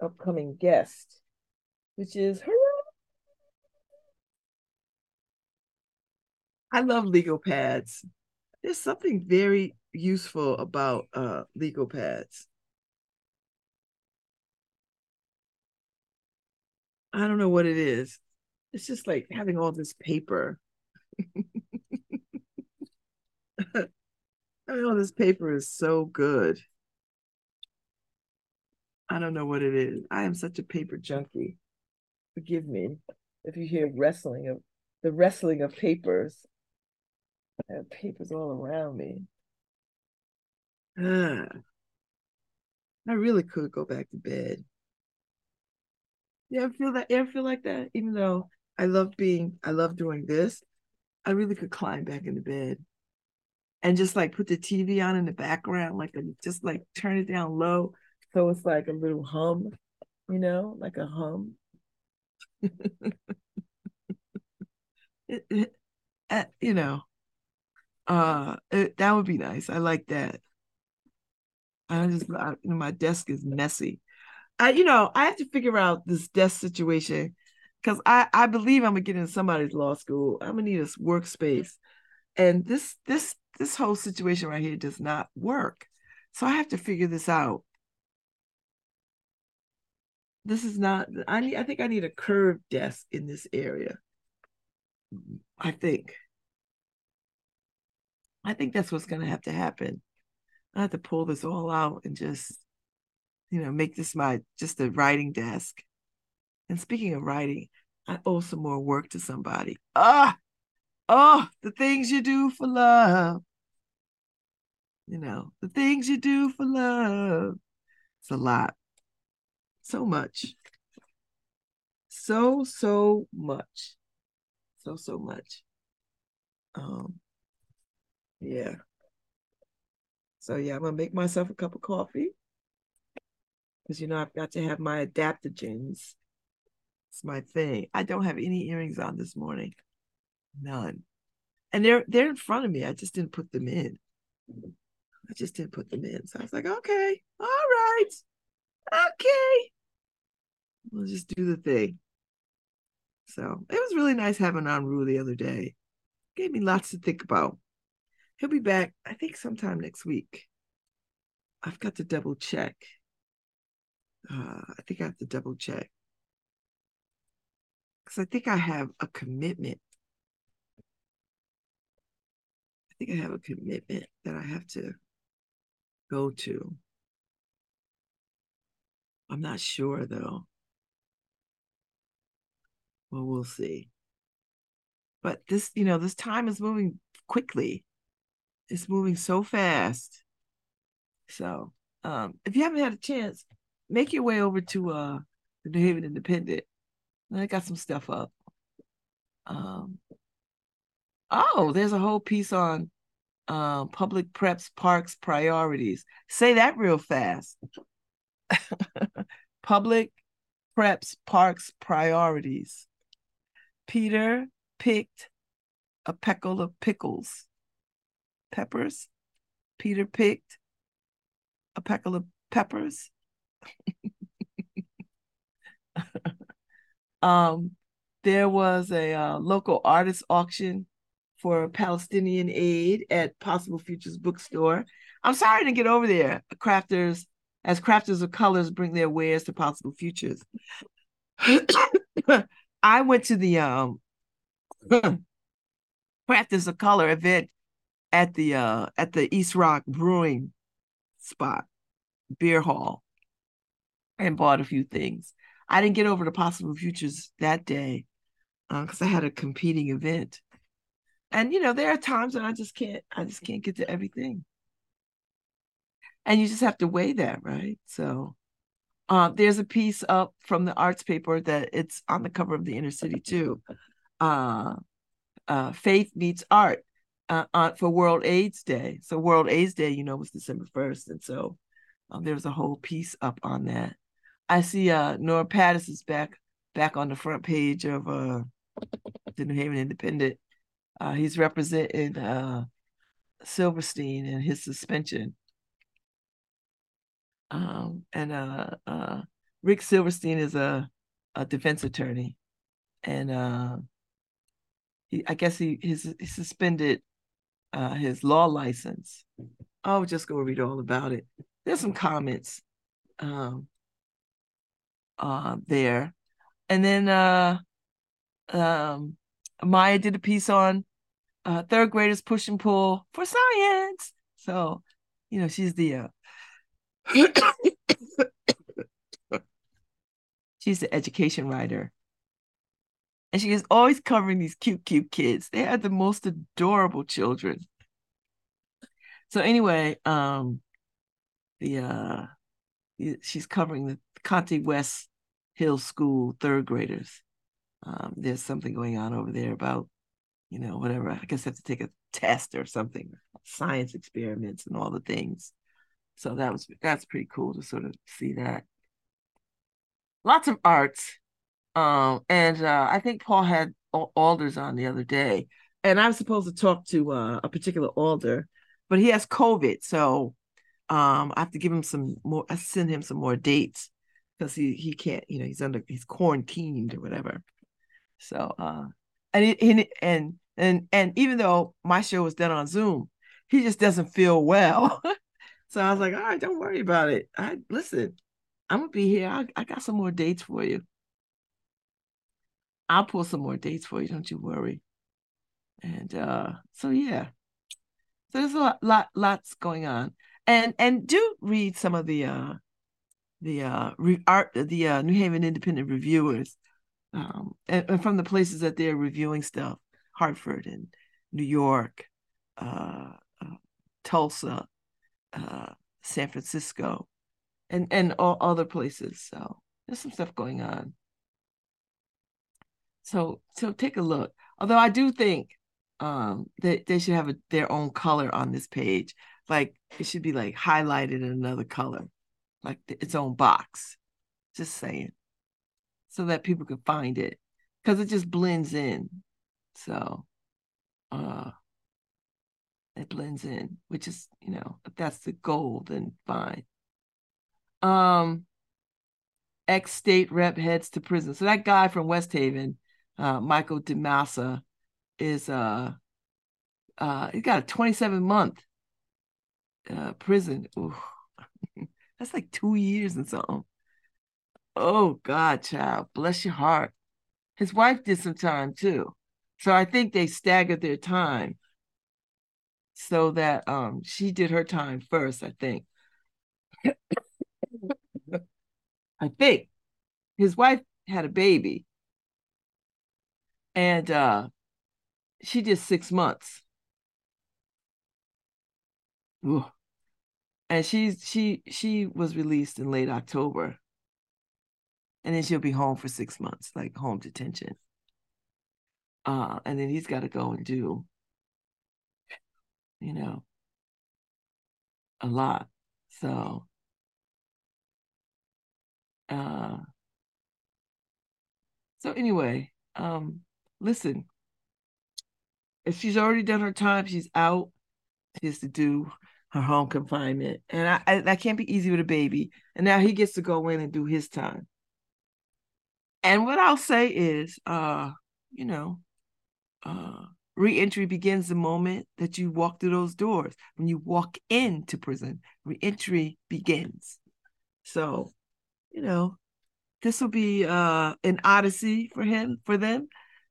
upcoming guest, which is hurrah! I love legal pads. There's something very useful about uh, legal pads. I don't know what it is. It's just like having all this paper. having all this paper is so good. I don't know what it is. I am such a paper junkie. Forgive me if you hear wrestling of the wrestling of papers. I have papers all around me. Ah, I really could go back to bed. Yeah, I feel that. Yeah, I feel like that. Even though I love being, I love doing this. I really could climb back into bed and just like put the TV on in the background, like a, just like turn it down low, so it's like a little hum, you know, like a hum. it, it, uh, you know, uh, it, that would be nice. I like that. I just, I, my desk is messy. I, you know, I have to figure out this desk situation because I, I believe I'm gonna get in somebody's law school. I'm gonna need a workspace, and this, this, this whole situation right here does not work. So I have to figure this out. This is not. I need. I think I need a curved desk in this area. I think. I think that's what's going to have to happen. I have to pull this all out and just, you know, make this my just a writing desk. And speaking of writing, I owe some more work to somebody. Ah, oh, the things you do for love. You know, the things you do for love. It's a lot. So much. So, so much. So, so much. Um, yeah. So yeah, I'm gonna make myself a cup of coffee. Because you know, I've got to have my adaptogens. It's my thing. I don't have any earrings on this morning. None. And they're they're in front of me. I just didn't put them in. I just didn't put them in. So I was like, okay, all right, okay. We'll just do the thing. So it was really nice having on Rue the other day. Gave me lots to think about. He'll be back, I think, sometime next week. I've got to double check. Uh, I think I have to double check. Because I think I have a commitment. I think I have a commitment that I have to go to. I'm not sure though. Well, we'll see. But this, you know, this time is moving quickly. It's moving so fast. So, um, if you haven't had a chance, make your way over to uh the New Haven Independent. I got some stuff up. Um, oh, there's a whole piece on um, public preps parks priorities. Say that real fast. public preps parks priorities. Peter picked a peckle of pickles. Peppers. Peter picked a peckle of peppers. um, there was a uh, local artist auction for Palestinian aid at Possible Futures Bookstore. I'm sorry to get over there. Crafters, as crafters of colors bring their wares to Possible Futures. I went to the um Crafters of Color event at the uh at the East Rock Brewing spot, beer hall, and bought a few things. I didn't get over to Possible Futures that day because uh, I had a competing event. And you know there are times when i just can't i just can't get to everything. And you just have to weigh that right? So uh, there's a piece up from the arts paper that it's on the cover of the inner city too. Uh, uh, faith meets art uh, for world aids day. So world aids day you know was december 1st and so um, was a whole piece up on that. I see uh, Norm Pattis is back back on the front page of uh, the new haven independent. Uh, he's representing uh, Silverstein and his suspension. Um, and uh, uh, Rick Silverstein is a, a defense attorney, and uh, he, I guess he, his, he suspended uh, his law license. I'll just go read all about it. There's some comments um, uh, there, and then uh, um, Maya did a piece on uh, third graders push and pull for science. So, you know, she's the uh, she's the education writer. And she is always covering these cute, cute kids. They are the most adorable children. So anyway, um, the uh, she's covering the Conte West Hill School third graders. Um, there's something going on over there about you know, whatever. I guess I have to take a test or something, science experiments and all the things. So that was that's pretty cool to sort of see that. Lots of arts. Um, and uh, I think Paul had Alders on the other day, and I was supposed to talk to uh, a particular Alder, but he has COVID, so um, I have to give him some more. I send him some more dates because he he can't, you know, he's under he's quarantined or whatever. So uh, and it, and and and even though my show was done on Zoom, he just doesn't feel well. so I was like, all right, don't worry about it. I listen, I'm gonna be here. I, I got some more dates for you. I'll pull some more dates for you. Don't you worry. And uh, so yeah, so there's a lot, lot, lots going on. And and do read some of the uh, the uh, re- art the uh, New Haven Independent reviewers um, and, and, from the places that they're reviewing stuff, Hartford and New York, uh, uh, Tulsa, uh, San Francisco, and and all other places. So there's some stuff going on. So so take a look. Although I do think um, that they should have a, their own color on this page. Like it should be like highlighted in another color, like its own box. Just saying so that people can find it because it just blends in. So uh it blends in, which is, you know, if that's the goal, then fine. Um ex state rep heads to prison. So that guy from West Haven, uh, Michael DiMassa, is uh uh he got a 27 month uh prison. That's like two years and something. Oh God, child, bless your heart. His wife did some time too. So I think they staggered their time so that um she did her time first, I think. I think his wife had a baby and uh she did six months. Ooh. And she's she she was released in late October and then she'll be home for six months, like home detention. Uh, and then he's got to go and do, you know, a lot. So, uh, so anyway, um, listen, if she's already done her time, she's out. She has to do her home confinement, and I, I that can't be easy with a baby. And now he gets to go in and do his time. And what I'll say is, uh, you know, uh, reentry begins the moment that you walk through those doors. When you walk into prison, reentry begins. So, you know, this will be uh, an odyssey for him, for them,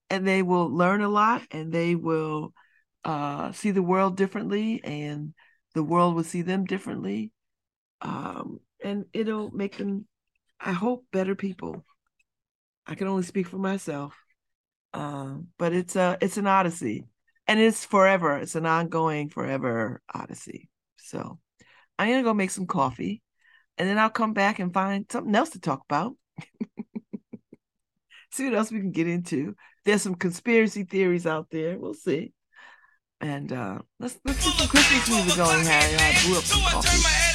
and they will learn a lot, and they will uh, see the world differently, and the world will see them differently, um, and it'll make them, I hope, better people. I can only speak for myself. Um, but it's a it's an odyssey, and it's forever. It's an ongoing, forever odyssey. So I'm gonna go make some coffee, and then I'll come back and find something else to talk about. see what else we can get into. There's some conspiracy theories out there. We'll see. And uh, let's let's get some Christmas music going, Harry. I blew up some coffee.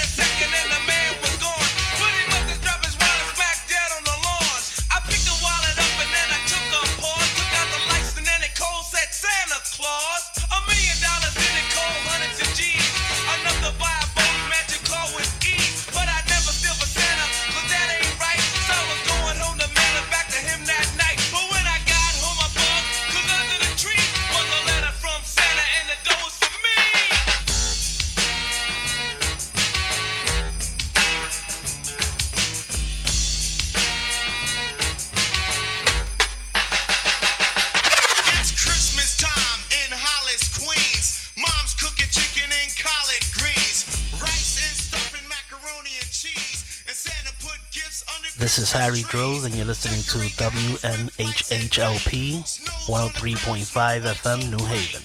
This is Harry Drove, and you're listening to WNHHLP 103.5 FM New Haven.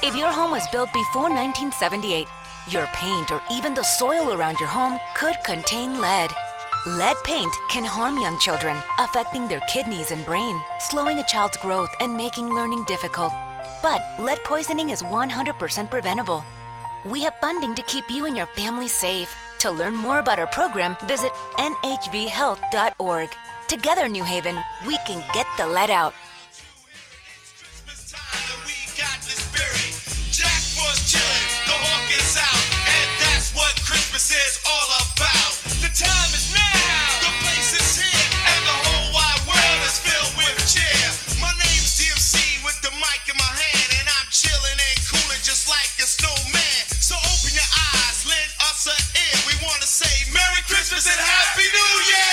If your home was built before 1978, your paint or even the soil around your home could contain lead. Lead paint can harm young children, affecting their kidneys and brain, slowing a child's growth and making learning difficult. But lead poisoning is 100% preventable. We have funding to keep you and your family safe. To learn more about our program, visit nhbhealth.org. Together, New Haven, we can get the lead out. Snowman. An ear. We want to say Merry Christmas and Happy New Year!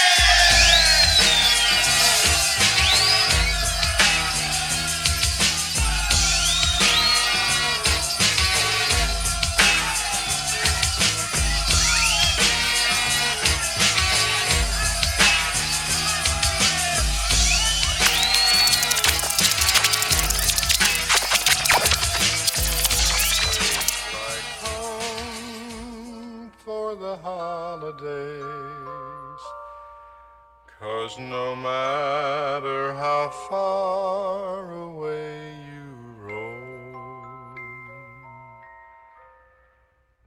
the holidays. Cause no matter how far away you roam,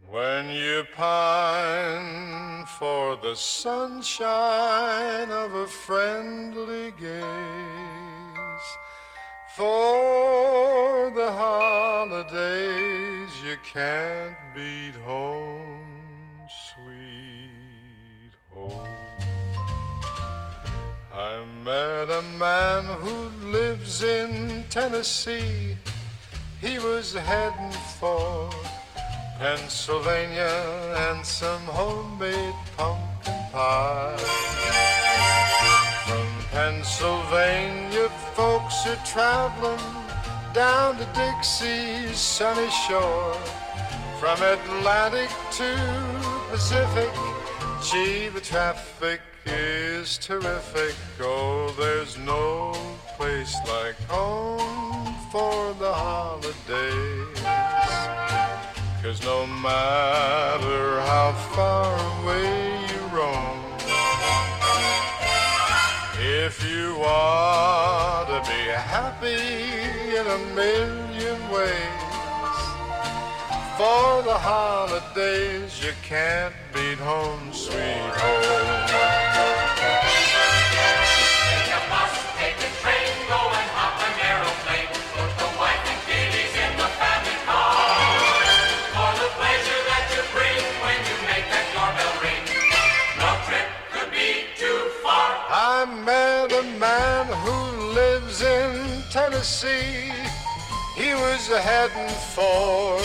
when you pine for the sunshine of a friendly gaze, for the holidays you can't beat home home. I met a man who lives in Tennessee. He was heading for Pennsylvania and some homemade pumpkin pie. From Pennsylvania, folks are traveling down to Dixie's sunny shore. From Atlantic to Pacific, gee, the traffic is terrific. Oh, there's no place like home for the holidays. Cause no matter how far away you roam, if you want to be happy in a million ways, for the holidays you can't beat home, sweet home. Take a take a train, go and pop a narrow put the wife kiddies in the family car. For the pleasure that you bring when you make that doorbell ring. No trip could be too far. I met a man who lives in Tennessee. He was heading for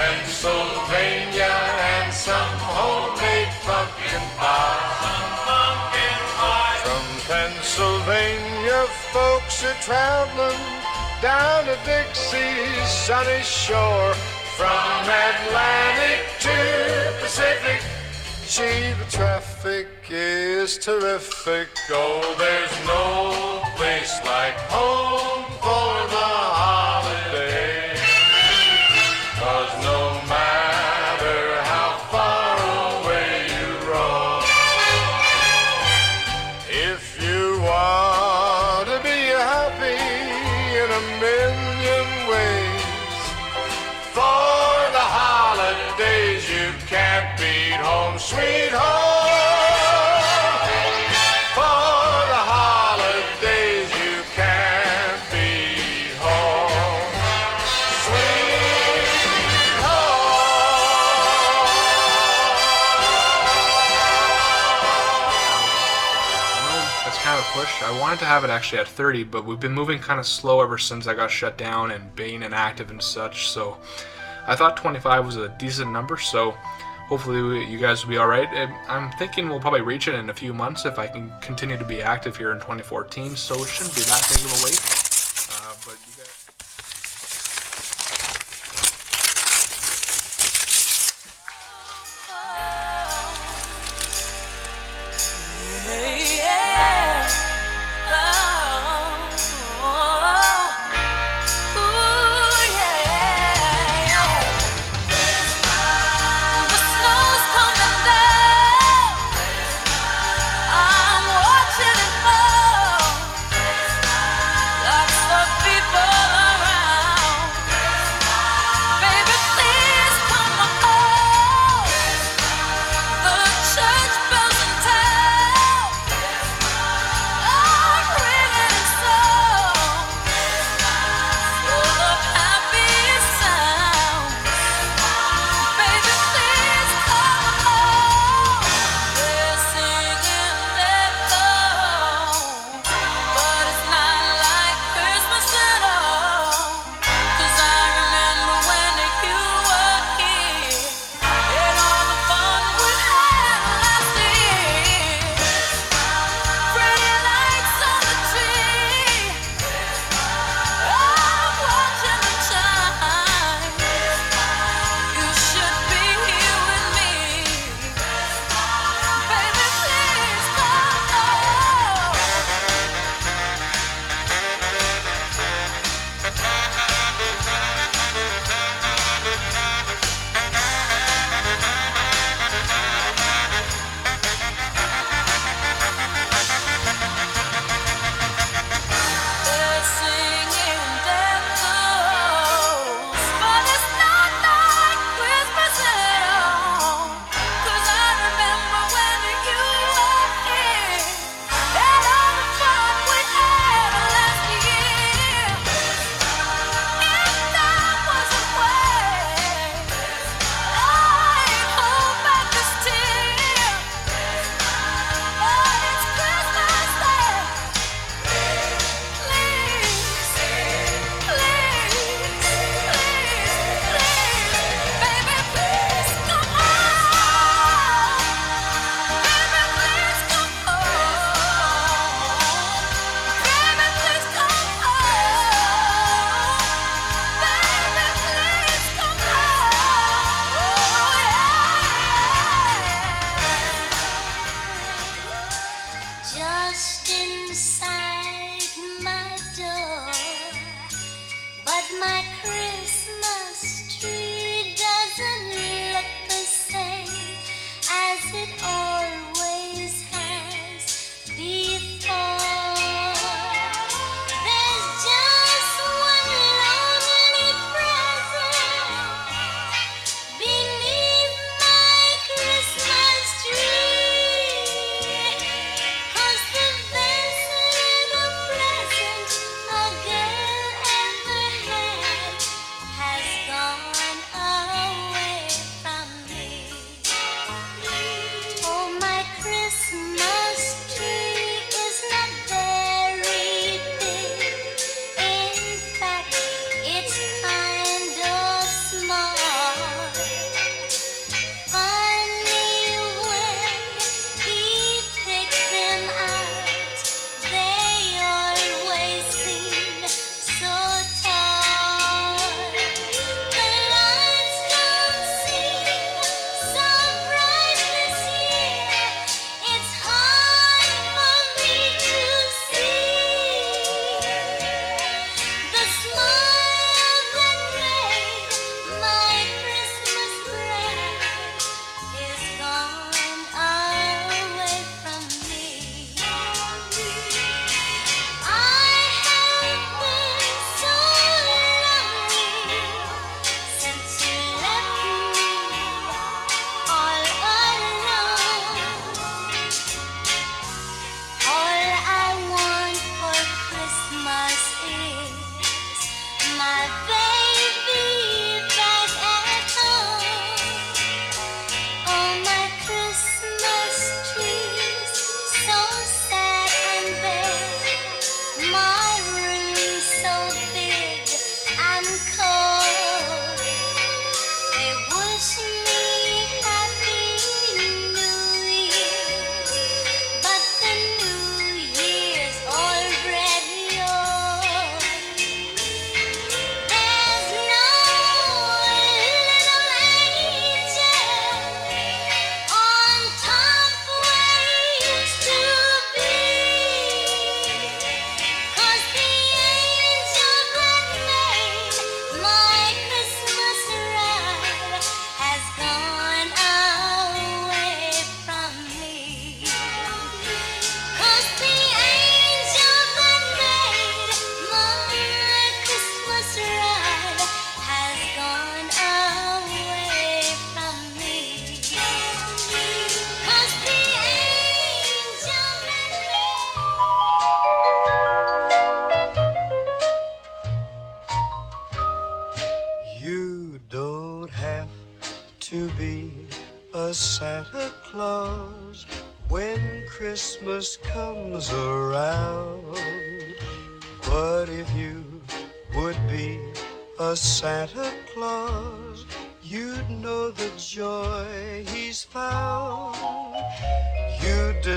Pennsylvania and some homemade pumpkin pie. Some pumpkin pie. From Pennsylvania, folks are traveling down to Dixie's sunny shore. From Atlantic to Pacific, gee, the traffic is terrific. Oh, there's no place like home wanted to have it actually at 30, but we've been moving kind of slow ever since I got shut down and being inactive and such. So I thought 25 was a decent number. So hopefully you guys will be all right. I'm thinking we'll probably reach it in a few months if I can continue to be active here in 2014. So it shouldn't be that big of a wait.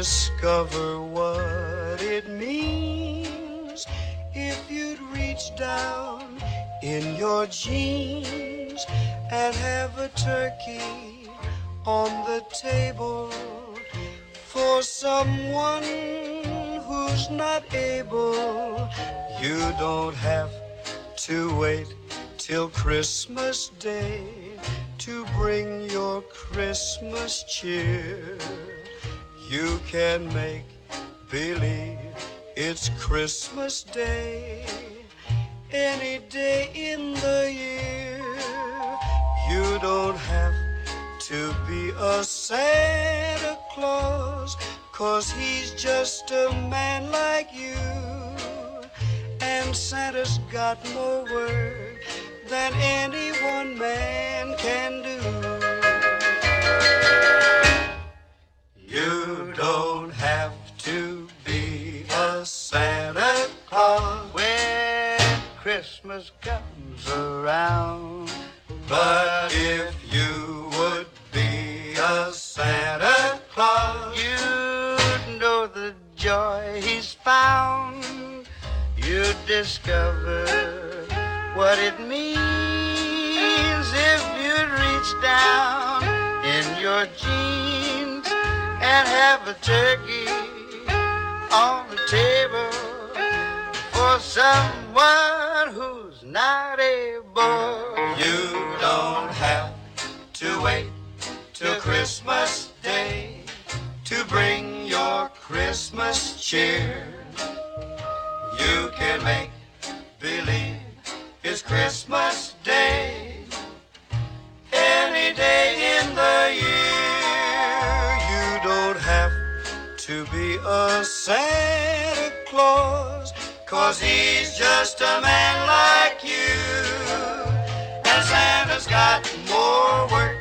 Discover what it means if you'd reach down in your jeans and have a turkey on the table for someone who's not able. You don't have to wait till Christmas Day to bring your Christmas cheer. You can make believe it's Christmas Day any day in the year. You don't have to be a Santa Claus, cause he's just a man like you. And Santa's got more work than any one man can do. You don't have to be a Santa Claus when Christmas comes around. But if you would be a Santa Claus, you'd know the joy he's found. You'd discover what it means if you'd reach down in your jeans and have a turkey on the table for someone who's not able. You don't have to wait till Christmas Day to bring your Christmas cheer. You can make believe it's Christmas Santa Claus, cause he's just a man like you. And Santa's got more work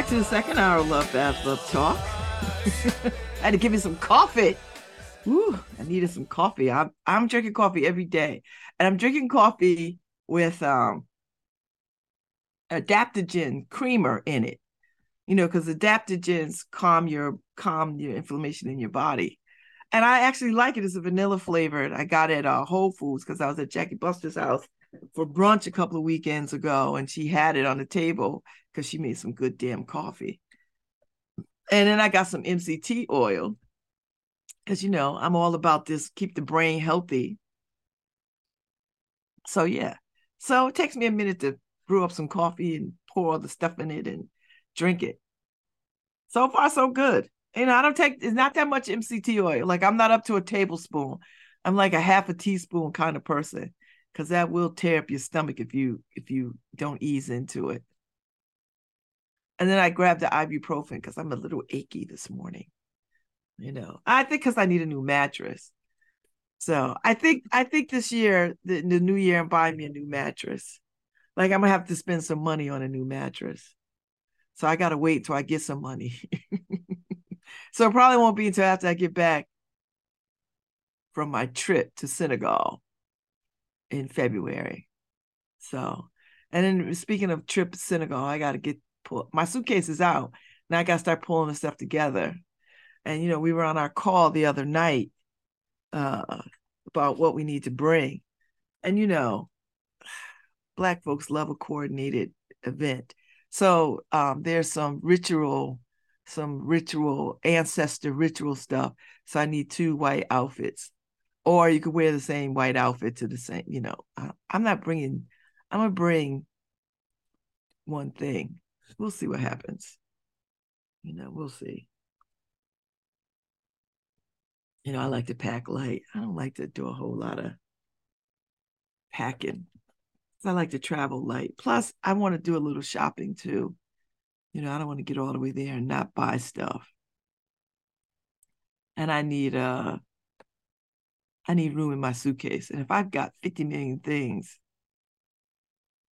back to the second hour of Love Babz Love Talk. I had to give you some coffee. Woo, I needed some coffee. I'm I'm drinking coffee every day. And I'm drinking coffee with um adaptogen creamer in it. You know, because adaptogens calm your calm your inflammation in your body. And I actually like it. It's a vanilla flavored. I got it at uh, Whole Foods because I was at Jackie Buster's house for brunch a couple of weekends ago, and she had it on the table because she made some good damn coffee. And then I got some MCT oil because you know I'm all about this keep the brain healthy. So yeah, so it takes me a minute to brew up some coffee and pour all the stuff in it and drink it. So far, so good. You know, I don't take it's not that much MCT oil. Like I'm not up to a tablespoon. I'm like a half a teaspoon kind of person because that will tear up your stomach if you if you don't ease into it. And then I grabbed the ibuprofen because I'm a little achy this morning. You know, I think because I need a new mattress. So I think I think this year, the, the new year, I'm buying me a new mattress. Like I'm gonna have to spend some money on a new mattress. So I gotta wait till I get some money. so it probably won't be until after I get back from my trip to Senegal in February. So, and then speaking of trip to Senegal, I gotta get pull my suitcase is out. Now I gotta start pulling the stuff together. And you know, we were on our call the other night uh about what we need to bring. And you know, black folks love a coordinated event. So um there's some ritual, some ritual ancestor ritual stuff. So I need two white outfits. Or you could wear the same white outfit to the same, you know. I, I'm not bringing I'm gonna bring one thing. We'll see what happens. You know, we'll see. You know, I like to pack light. I don't like to do a whole lot of packing. I like to travel light. Plus, I want to do a little shopping too. You know, I don't want to get all the way there and not buy stuff. And I need uh I need room in my suitcase. And if I've got 50 million things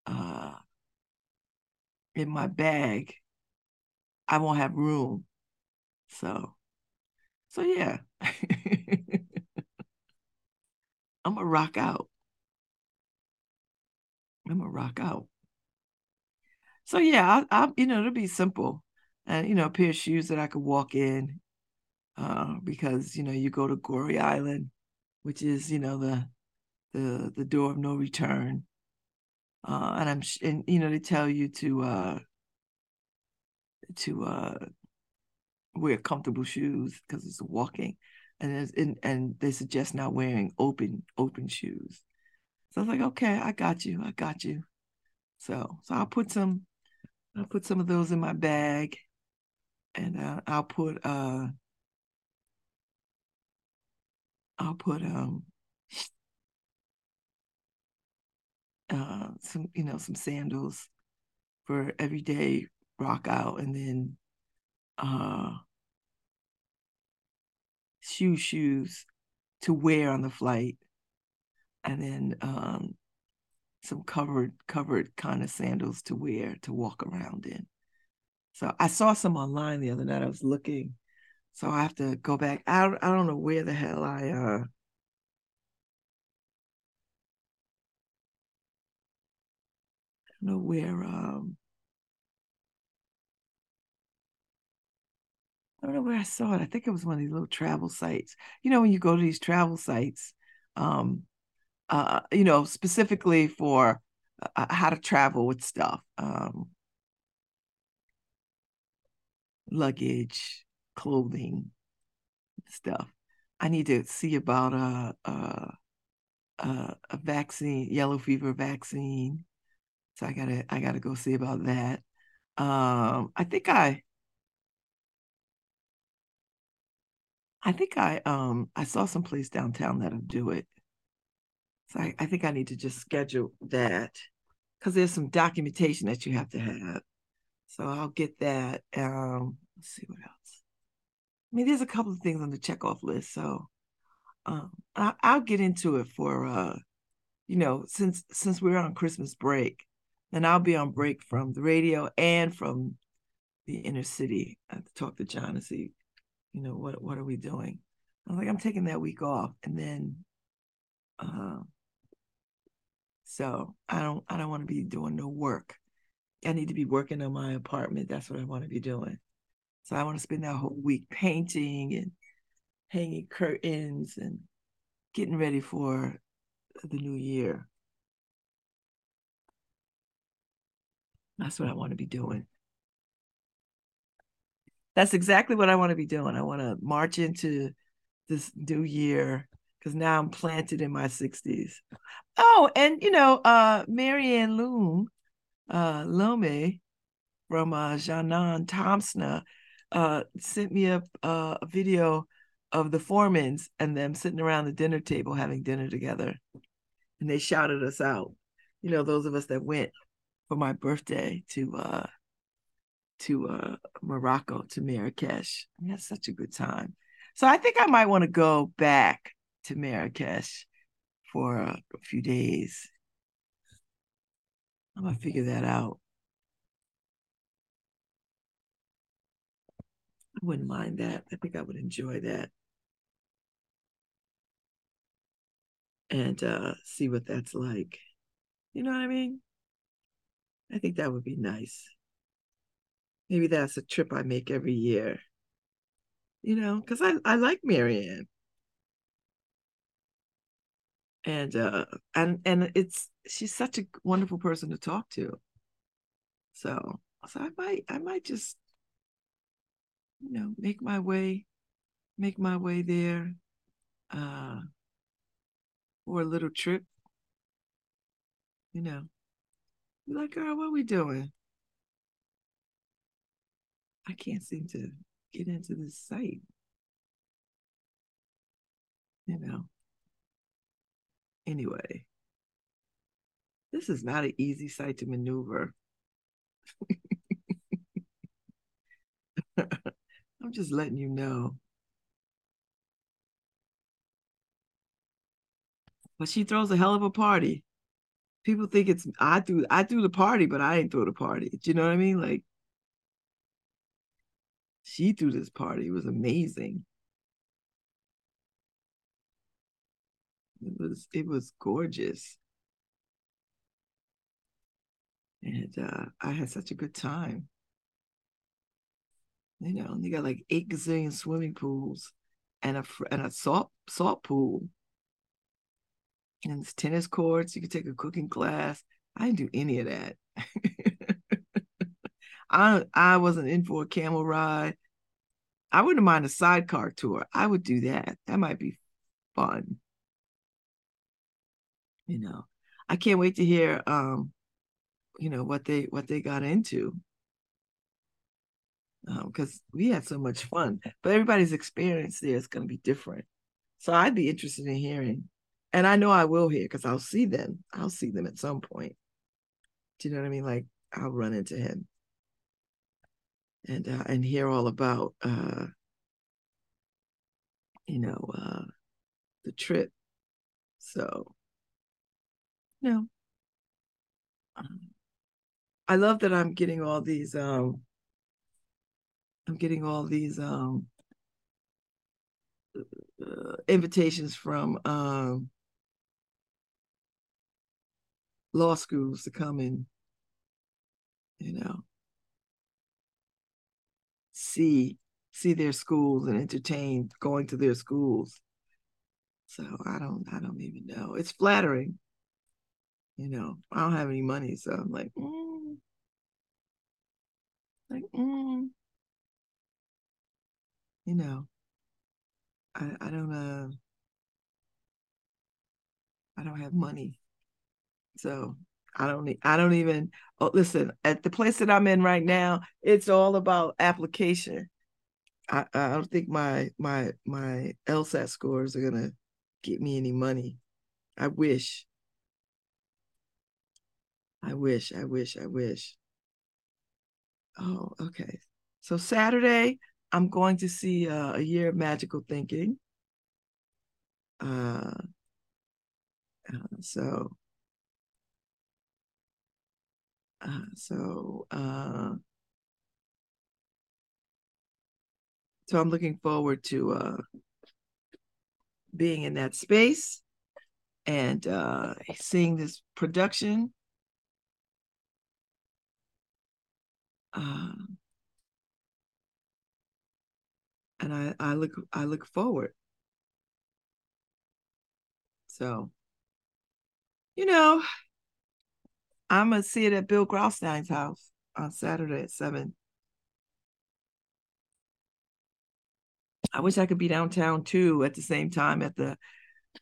uh in my bag, I won't have room. So so yeah. I'm gonna rock out. I'm gonna rock out. So yeah, I, I you know it'll be simple, and you know a pair of shoes that I could walk in, uh, because you know you go to Gorée Island, which is you know the the the door of no return, uh, and I'm and you know they tell you to uh to uh wear comfortable shoes because it's walking, and and and they suggest not wearing open open shoes. So I was like, okay, I got you, I got you. So so I'll put some I'll put some of those in my bag, and uh, I'll put uh I'll put um uh some you know some sandals for everyday rock out, and then uh shoe shoes to wear on the flight. And then um some covered covered kind of sandals to wear to walk around in. So i saw some online the other night i was looking. So I have to go back. I I don't know where the hell I uh know where um I don't know where I saw it. I think it was one of these little travel sites. You know, when you go to these travel sites, um, uh, you know, specifically for uh, how to travel with stuff, um, luggage, clothing, stuff. I need to see about a, a, a vaccine, yellow fever vaccine. So I gotta I gotta go see about that. Um, I think I I think I um I saw some place downtown that'll do it. So I, I think I need to just schedule that because there's some documentation that you have to have. So I'll get that. Um, let's see what else. I mean, there's a couple of things on the checkoff list. So um I, I'll get into it for uh, you know, since since we're on Christmas break, then I'll be on break from the radio and from the inner city. I have to talk to John and see you know what what are we doing? I was like i'm taking that week off. And then uh so i don't i don't want to be doing no work. I need to be working on my apartment. That's what i want to be doing. So i want to spend that whole week painting and hanging curtains and getting ready for the new year that's what i want to be doing that's exactly what I want to be doing. I want to march into this new year because now I'm planted in my 60s. Oh, and you know, uh Marianne Loom, uh Lome from uh Janan Thompson uh sent me a, uh, a video of the Foremans and them sitting around the dinner table having dinner together. And they shouted us out. You know, those of us that went for my birthday to uh to uh, Morocco to Marrakesh. We had such a good time. So I think I might want to go back to Marrakesh for a, a few days. I'm gonna figure that out. I wouldn't mind that. I think I would enjoy that. And uh see what that's like. You know what I mean? I think that would be nice maybe that's a trip I make every year. You know, because I, I like Marianne. And uh and and it's she's such a wonderful person to talk to. So so I might I might just you know make my way make my way there uh for a little trip. You know. Like, girl, what are we doing? I can't seem to get into this site. You know. Anyway, this is not an easy site to maneuver. I'm just letting you know. But she throws a hell of a party. People think it's I do I do the party, but I ain't throw the party. Do you know what I mean? Like she threw this party. It was amazing. It was it was gorgeous. And uh, I had such a good time. You know, they got like eight gazillion swimming pools and a and a salt salt pool. And it's tennis courts. You could take a cooking class. I didn't do any of that. I I wasn't in for a camel ride. I wouldn't mind a sidecar tour. I would do that. That might be fun. You know, I can't wait to hear um, you know, what they what they got into. Because um, we had so much fun, but everybody's experience there is going to be different. So I'd be interested in hearing, and I know I will hear because I'll see them. I'll see them at some point. Do you know what I mean? Like I'll run into him and uh, and hear all about uh, you know uh, the trip. So, no, um, I love that I'm getting all these. Um, I'm getting all these um, uh, invitations from um, law schools to come and, you know, see see their schools and entertain going to their schools. So I don't I don't even know. It's flattering. You know, I don't have any money, so I'm like, mm. like, mm. you know, I I don't uh I don't have money. So I don't need I don't even oh listen, at the place that I'm in right now, it's all about application. I, I don't think my my my LSAT scores are gonna get me any money. I wish. I wish, I wish, I wish. Oh, okay. So Saturday, I'm going to see uh, a year of magical thinking. Uh, uh, so, uh, so, uh, so I'm looking forward to uh, being in that space and uh, seeing this production. Uh, and I, I look I look forward. So, you know, I'm gonna see it at Bill Graustein's house on Saturday at seven. I wish I could be downtown too at the same time at the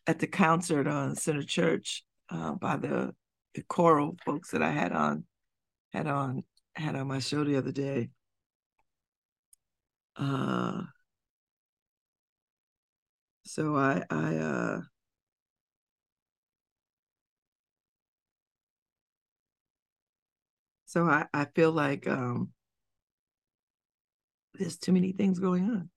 at the concert on Center Church uh, by the the choral folks that I had on had on had on my show the other day. Uh, so I I uh so I I feel like um there's too many things going on.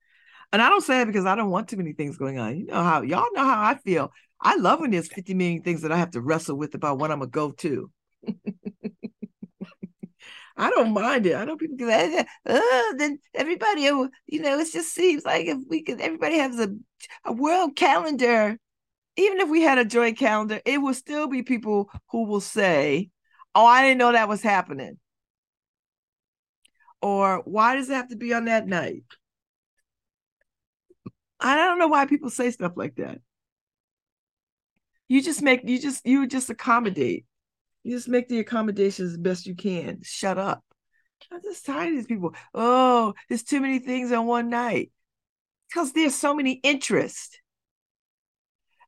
And I don't say it because I don't want too many things going on. You know how y'all know how I feel. I love when there's 50 million things that I have to wrestle with about what I'm gonna go to. I don't mind it. I don't people go, oh, then everybody, you know, it just seems like if we could, everybody has a, a world calendar. Even if we had a joint calendar, it will still be people who will say, oh, I didn't know that was happening. Or why does it have to be on that night? I don't know why people say stuff like that. You just make you just you just accommodate. You just make the accommodations as best you can. Shut up. I'm just tired of these people. Oh, there's too many things on one night. Because there's so many interests.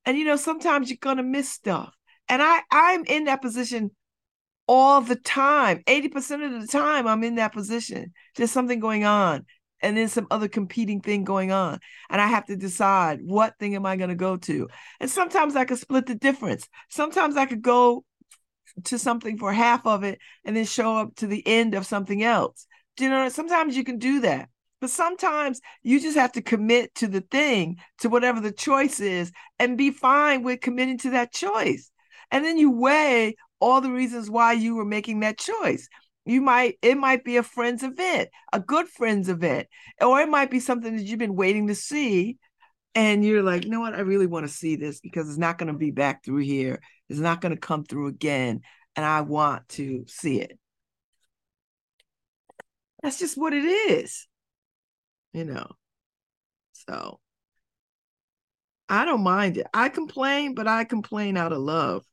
And you know, sometimes you're gonna miss stuff. And I I'm in that position all the time. 80% of the time I'm in that position. There's something going on and then some other competing thing going on. And I have to decide what thing am I going to go to. And sometimes I could split the difference. Sometimes I could go to something for half of it and then show up to the end of something else. Do you know? Sometimes you can do that. But sometimes you just have to commit to the thing, to whatever the choice is, and be fine with committing to that choice. And then you weigh all the reasons why you were making that choice. You might it might be a friend's event a good friend's event or it might be something that you've been waiting to see and you're like you know what? I really want to see this because it's not going to be back through here. It's not going to come through again and i want to see it. That's just what it is you know? So i don't mind it. I complain but i complain out of love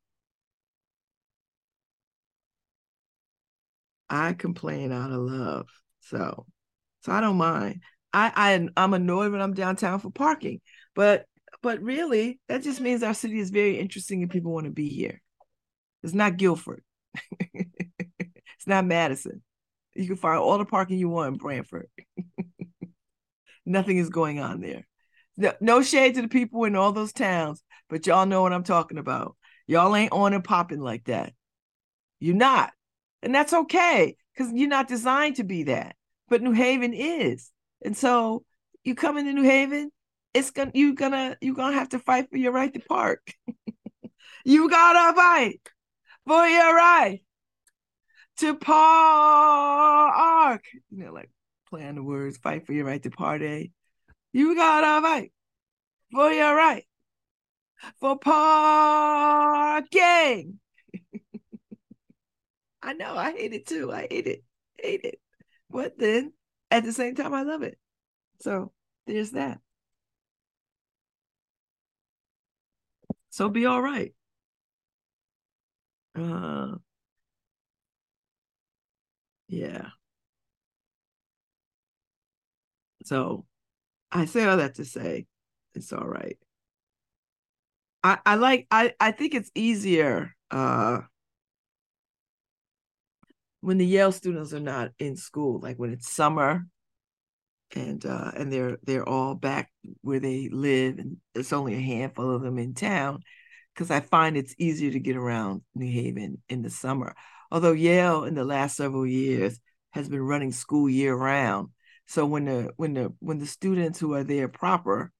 I complain out of love. So, so I don't mind. I, I I'm annoyed when I'm downtown for parking, but but really that just means our city is very interesting and people want to be here. It's not Guilford. it's not Madison. You can find all the parking you want in Branford. Nothing is going on there. No, no shade to the people in all those towns, but y'all know what I'm talking about. Y'all ain't on and popping like that. You're not. And that's okay because you're not designed to be that. But New Haven is. And so you come into New Haven, it's gonna you gonna you're gonna have to fight for your right to park. you gotta fight for your right to park. You know, like playing the words, fight for your right to party. Eh? You gotta fight for your right, for parking. I know I hate it too. I hate it, hate it. But then at the same time, I love it. So there's that. So be all right. Uh, yeah. So I say all that to say it's all right. I, I like I, I think it's easier uh when the Yale students are not in school, like when it's summer and uh and they're they're all back where they live and it's only a handful of them in town because I find it's easier to get around New Haven in the summer. Although Yale in the last several years has been running school year round. So when the when the when the students who are there proper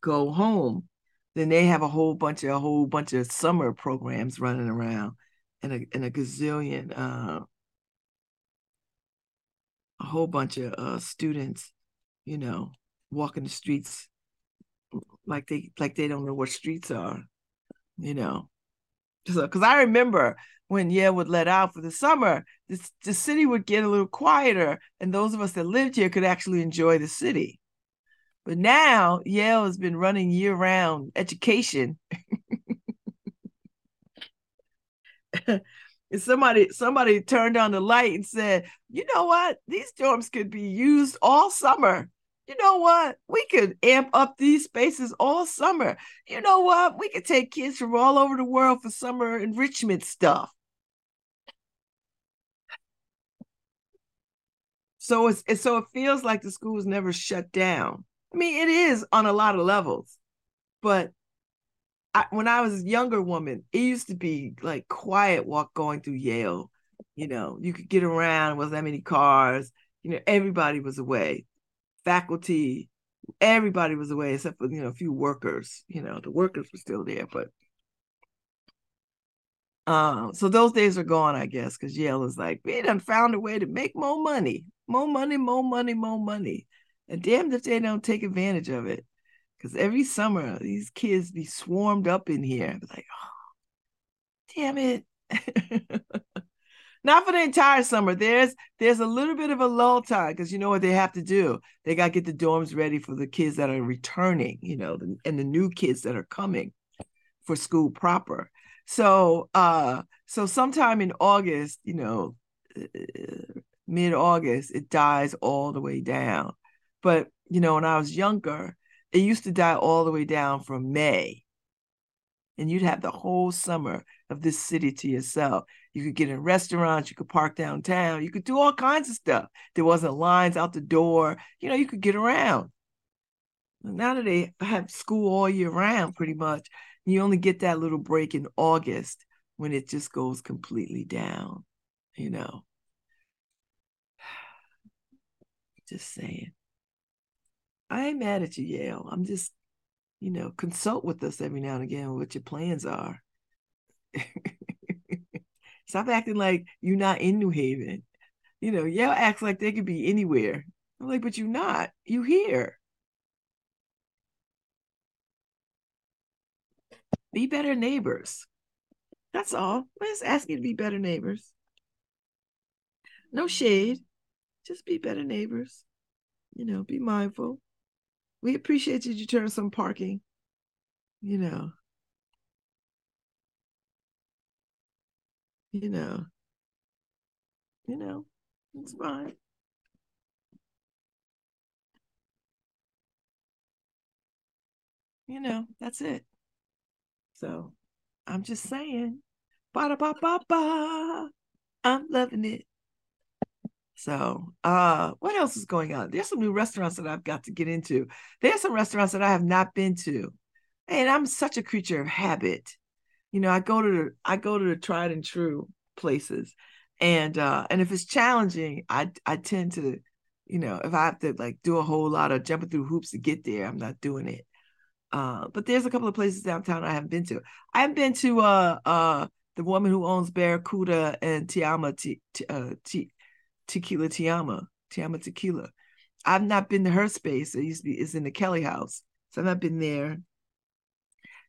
go home, then they have a whole bunch of a whole bunch of summer programs running around and a and a gazillion uh a whole bunch of uh students, you know, walking the streets like they like they don't know what streets are, you know. So because I remember when Yale would let out for the summer, the city would get a little quieter, and those of us that lived here could actually enjoy the city. But now Yale has been running year-round education. and somebody somebody turned on the light and said, "You know what? These dorms could be used all summer. You know what? We could amp up these spaces all summer. You know what? We could take kids from all over the world for summer enrichment stuff." So it's, it's so it feels like the school is never shut down. I mean, it is on a lot of levels, but I, when I was a younger woman, it used to be like quiet walk going through Yale. You know, you could get around, wasn't that many cars. You know, everybody was away, faculty, everybody was away except for you know a few workers. You know, the workers were still there, but um, so those days are gone, I guess, because Yale is like, we done found a way to make more money, more money, more money, more money. And damned if they don't take advantage of it. Because every summer, these kids be swarmed up in here. Like, oh, damn it. Not for the entire summer. There's there's a little bit of a lull time because you know what they have to do. They got to get the dorms ready for the kids that are returning, you know, and the new kids that are coming for school proper. So uh so sometime in August, you know, mid August, it dies all the way down. But you know, when I was younger, it used to die all the way down from May. And you'd have the whole summer of this city to yourself. You could get in restaurants, you could park downtown, you could do all kinds of stuff. There wasn't lines out the door, you know, you could get around. Now that they have school all year round, pretty much, you only get that little break in August when it just goes completely down, you know. Just saying. I ain't mad at you, Yale. I'm just, you know, consult with us every now and again what your plans are. Stop acting like you're not in New Haven. You know, Yale acts like they could be anywhere. I'm like, but you're not. You here. Be better neighbors. That's all. I'm just asking to be better neighbors. No shade. Just be better neighbors. You know, be mindful. We appreciate you. Turn some parking. You know. You know. You know, it's fine. You know, that's it. So I'm just saying, ba ba ba ba. I'm loving it. So, uh, what else is going on? There's some new restaurants that I've got to get into. There's some restaurants that I have not been to, and I'm such a creature of habit. You know, I go to the I go to the tried and true places, and uh, and if it's challenging, I I tend to, you know, if I have to like do a whole lot of jumping through hoops to get there, I'm not doing it. Uh, but there's a couple of places downtown I haven't been to. I haven't been to uh uh the woman who owns Barracuda and Tiama T, T, uh, T, Tequila Tiama Tiama Tequila. I've not been to her space. It used to be it's in the Kelly House, so I've not been there.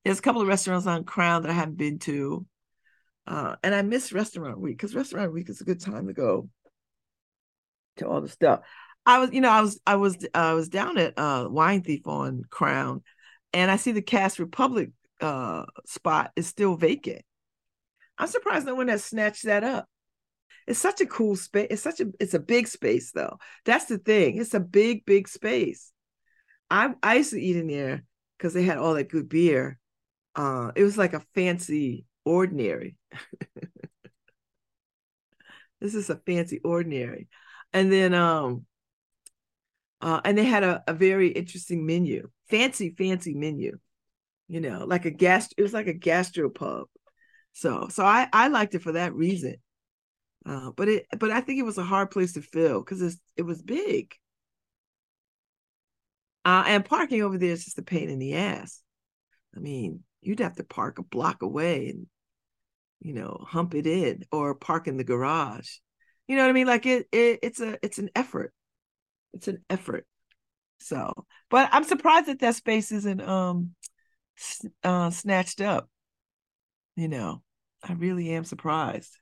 There's a couple of restaurants on Crown that I haven't been to. Uh, and I miss Restaurant Week because Restaurant Week is a good time to go to all the stuff. I was, you know, I was, I was, I was down at uh, Wine Thief on Crown, and I see the Cask Republic uh, spot is still vacant. I'm surprised no one has snatched that up. It's such a cool space. It's such a, it's a big space though. That's the thing. It's a big, big space. I I used to eat in there because they had all that good beer. Uh, it was like a fancy ordinary. this is a fancy ordinary, and then um, uh, and they had a, a very interesting menu, fancy, fancy menu. You know, like a gas. It was like a gastropub. So so I I liked it for that reason. Uh, but it but I think it was a hard place to fill because it was big. Uh, and parking over there is just a pain in the ass. I mean, you'd have to park a block away and you know hump it in or park in the garage. You know what I mean? Like it, it it's a it's an effort. It's an effort. So, but I'm surprised that that space isn't um uh snatched up. You know, I really am surprised.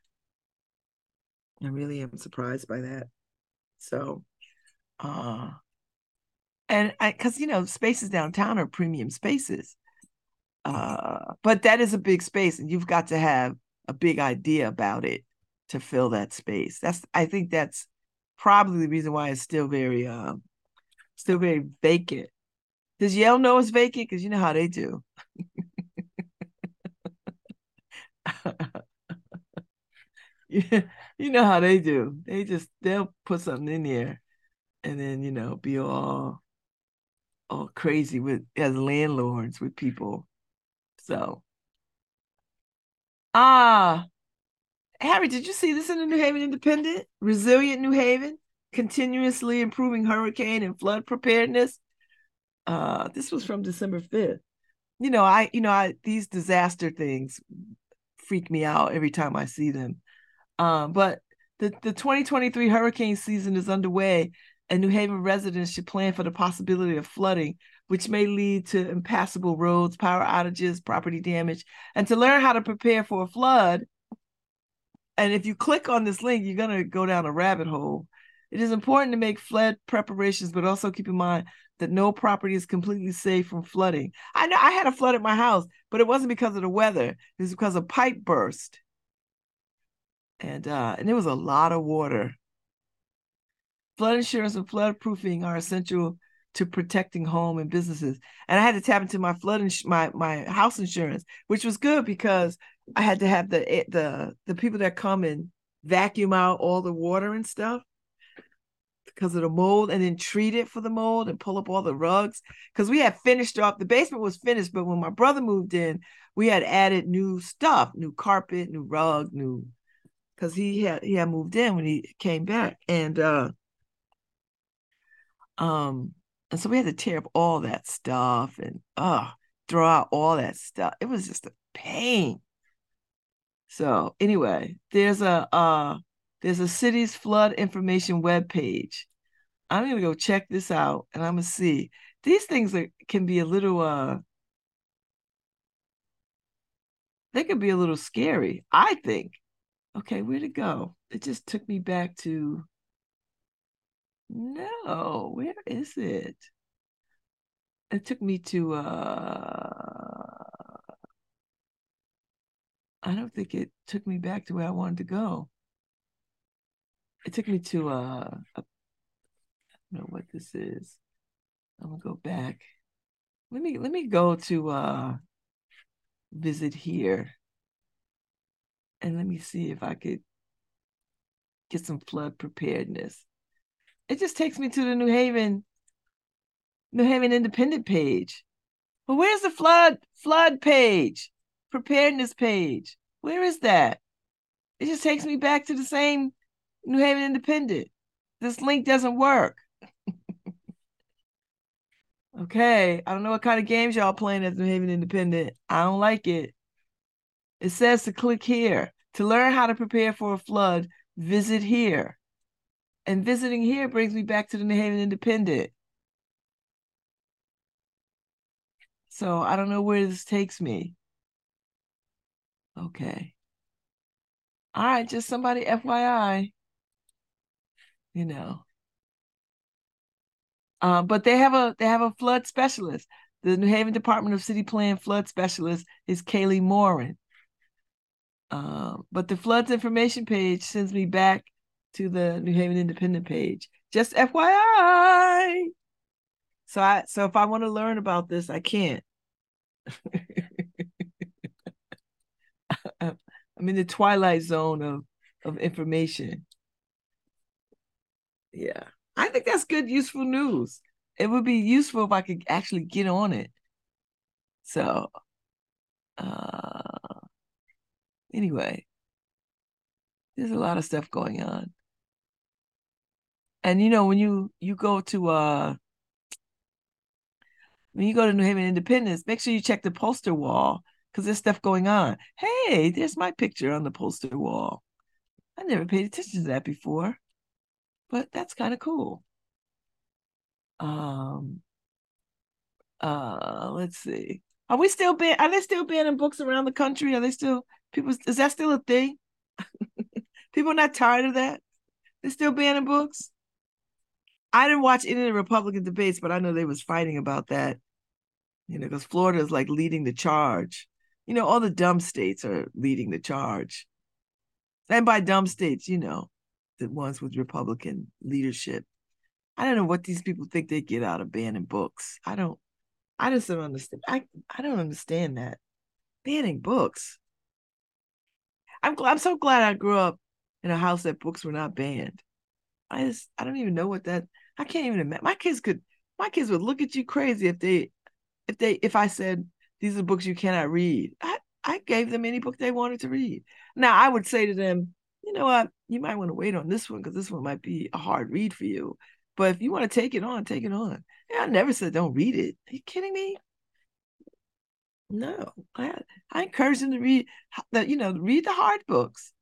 I really am surprised by that. So, uh, and I, cause you know, spaces downtown are premium spaces. Uh, but that is a big space, and you've got to have a big idea about it to fill that space. That's, I think that's probably the reason why it's still very, uh, still very vacant. Does Yale know it's vacant? Because you know how they do. Yeah, you know how they do. They just they'll put something in there and then you know be all all crazy with as landlords with people. So ah Harry, did you see this in the New Haven Independent? Resilient New Haven, continuously improving hurricane and flood preparedness. Uh, this was from December 5th. You know, I, you know, I these disaster things freak me out every time I see them. Um, but the, the 2023 hurricane season is underway, and New Haven residents should plan for the possibility of flooding, which may lead to impassable roads, power outages, property damage. And to learn how to prepare for a flood, and if you click on this link, you're going to go down a rabbit hole. It is important to make flood preparations, but also keep in mind that no property is completely safe from flooding. I know I had a flood at my house, but it wasn't because of the weather. It was because a pipe burst and uh, and there was a lot of water. Flood insurance and flood proofing are essential to protecting home and businesses. And I had to tap into my flood ins- my my house insurance, which was good because I had to have the the the people that come and vacuum out all the water and stuff because of the mold and then treat it for the mold and pull up all the rugs because we had finished off the basement was finished but when my brother moved in we had added new stuff new carpet new rug new because he had he had moved in when he came back and uh um and so we had to tear up all that stuff and uh throw out all that stuff. It was just a pain. So anyway there's a uh there's a city's flood information web page i'm gonna go check this out and i'm gonna see. These things are, can be a little uh they can be a little scary i think Okay, where'd it go? It just took me back to. No, where is it? It took me to uh I don't think it took me back to where I wanted to go. It took me to uh a, I don't know what this is. I'm gonna go back. Let me let me go to uh visit here and let me see if I could get some flood preparedness. It just takes me to the New Haven, New Haven Independent page. But where's the flood flood page? Preparedness page. Where is that? It just takes me back to the same New Haven Independent. This link doesn't work. okay, I don't know what kind of games y'all playing at New Haven Independent. I don't like it. It says to click here. To learn how to prepare for a flood, visit here. And visiting here brings me back to the New Haven Independent. So I don't know where this takes me. Okay. All right, just somebody FYI. You know. Um, but they have a they have a flood specialist. The New Haven Department of City Plan flood specialist is Kaylee Morin. Um, but the floods information page sends me back to the New Haven Independent page. Just FYI. So I so if I want to learn about this, I can't. I'm in the twilight zone of of information. Yeah. I think that's good, useful news. It would be useful if I could actually get on it. So uh anyway, there's a lot of stuff going on. And you know, when you you go to uh when you go to New Haven Independence, make sure you check the poster wall because there's stuff going on. Hey, there's my picture on the poster wall. I never paid attention to that before, but that's kind of cool. Um, uh, let's see. Are we still ban? Are they still banning books around the country? Are they still people? Is that still a thing? people not tired of that? They're still banning books. I didn't watch any of the Republican debates, but I know they was fighting about that. You know, because Florida is like leading the charge. You know, all the dumb states are leading the charge. And by dumb states, you know, the ones with Republican leadership. I don't know what these people think they get out of banning books. I don't. I just don't understand. I I don't understand that banning books. I'm. I'm so glad I grew up in a house that books were not banned. I just I don't even know what that. I can't even imagine. My kids could. My kids would look at you crazy if they, if they, if I said these are books you cannot read. I I gave them any book they wanted to read. Now I would say to them, you know what, you might want to wait on this one because this one might be a hard read for you. But if you want to take it on, take it on. Yeah, I never said don't read it. Are you kidding me? No, I I encourage them to read the you know read the hard books.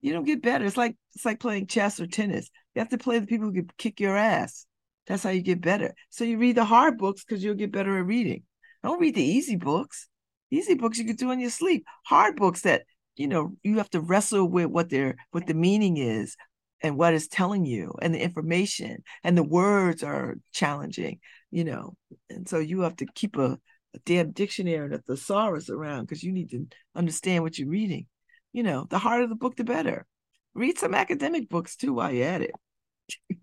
You don't get better. It's like it's like playing chess or tennis. You have to play the people who can kick your ass. That's how you get better. So you read the hard books because you'll get better at reading. Don't read the easy books. Easy books you can do in your sleep. Hard books that you know you have to wrestle with what their what the meaning is and what it's telling you and the information and the words are challenging. You know, and so you have to keep a, a damn dictionary and a thesaurus around because you need to understand what you're reading. You know, the harder the book, the better. Read some academic books too while you're at it.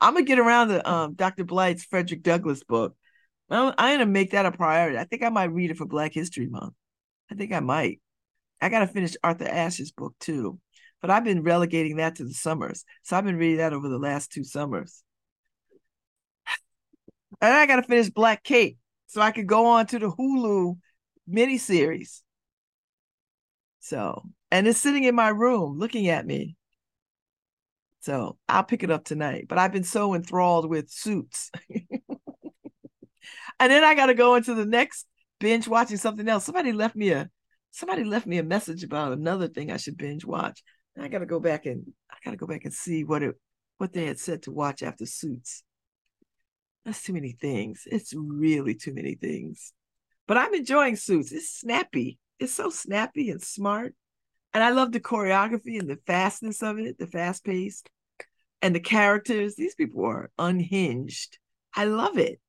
I'm gonna get around to um, Dr. Blight's Frederick Douglass book. I'm, I'm gonna make that a priority. I think I might read it for Black History Month. I think I might. I gotta finish Arthur Ashe's book too, but I've been relegating that to the summers. So I've been reading that over the last two summers. And I gotta finish Black Cake so I could go on to the Hulu miniseries. So, and it's sitting in my room looking at me. So I'll pick it up tonight. But I've been so enthralled with suits. and then I got to go into the next binge watching something else. Somebody left me a somebody left me a message about another thing I should binge watch. I got to go back and I got to go back and see what it what they had said to watch after Suits. That's too many things. It's really too many things. But I'm enjoying Suits. It's snappy. It's so snappy and smart. And I love the choreography and the fastness of it, the fast pace and the characters. These people are unhinged. I love it.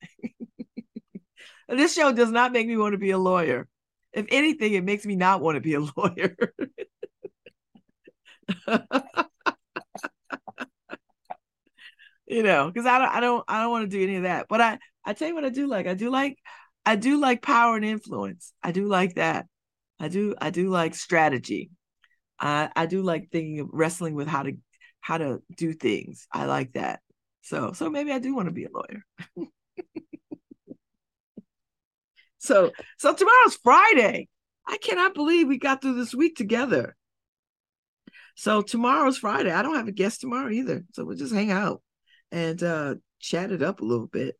this show does not make me want to be a lawyer. If anything, it makes me not want to be a lawyer. you know, because I don't, I don't, I don't want to do any of that. But I, I tell you what, I do like. I do like, I do like power and influence. I do like that. I do, I do like strategy. I, I do like thinking of wrestling with how to, how to do things. I like that. So, so maybe I do want to be a lawyer. so, so tomorrow's Friday. I cannot believe we got through this week together. So tomorrow's Friday. I don't have a guest tomorrow either. So we'll just hang out and uh chat it up a little bit.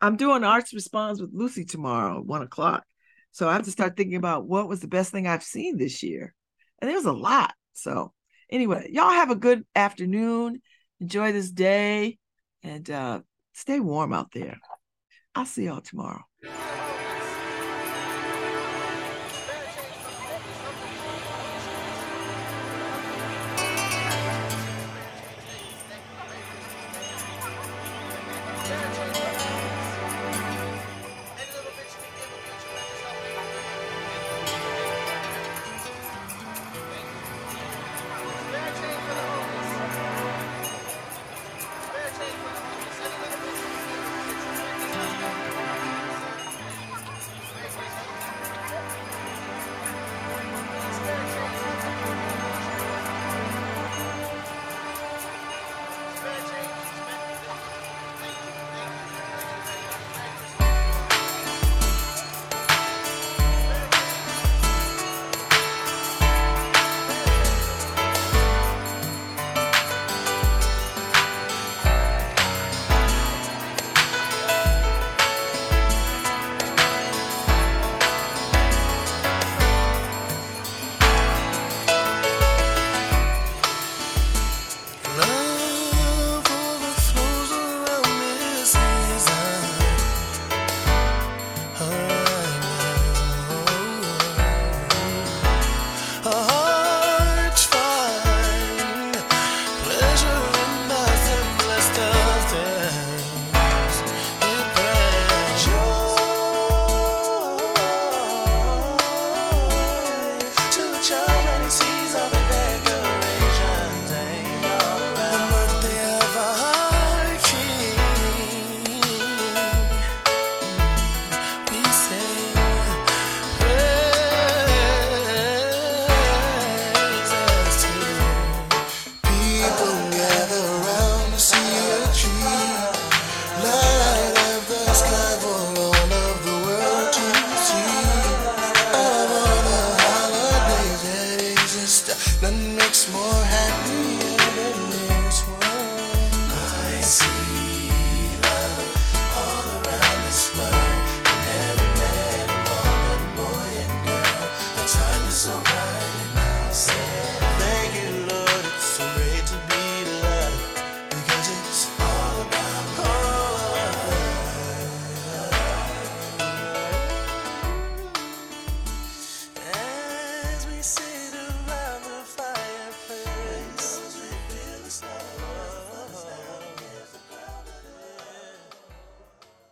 I'm doing Arts Response with Lucy tomorrow, one o'clock. So I have to start thinking about what was the best thing I've seen this year. And there was a lot. So anyway, y'all have a good afternoon. Enjoy this day and uh stay warm out there. I'll see y'all tomorrow.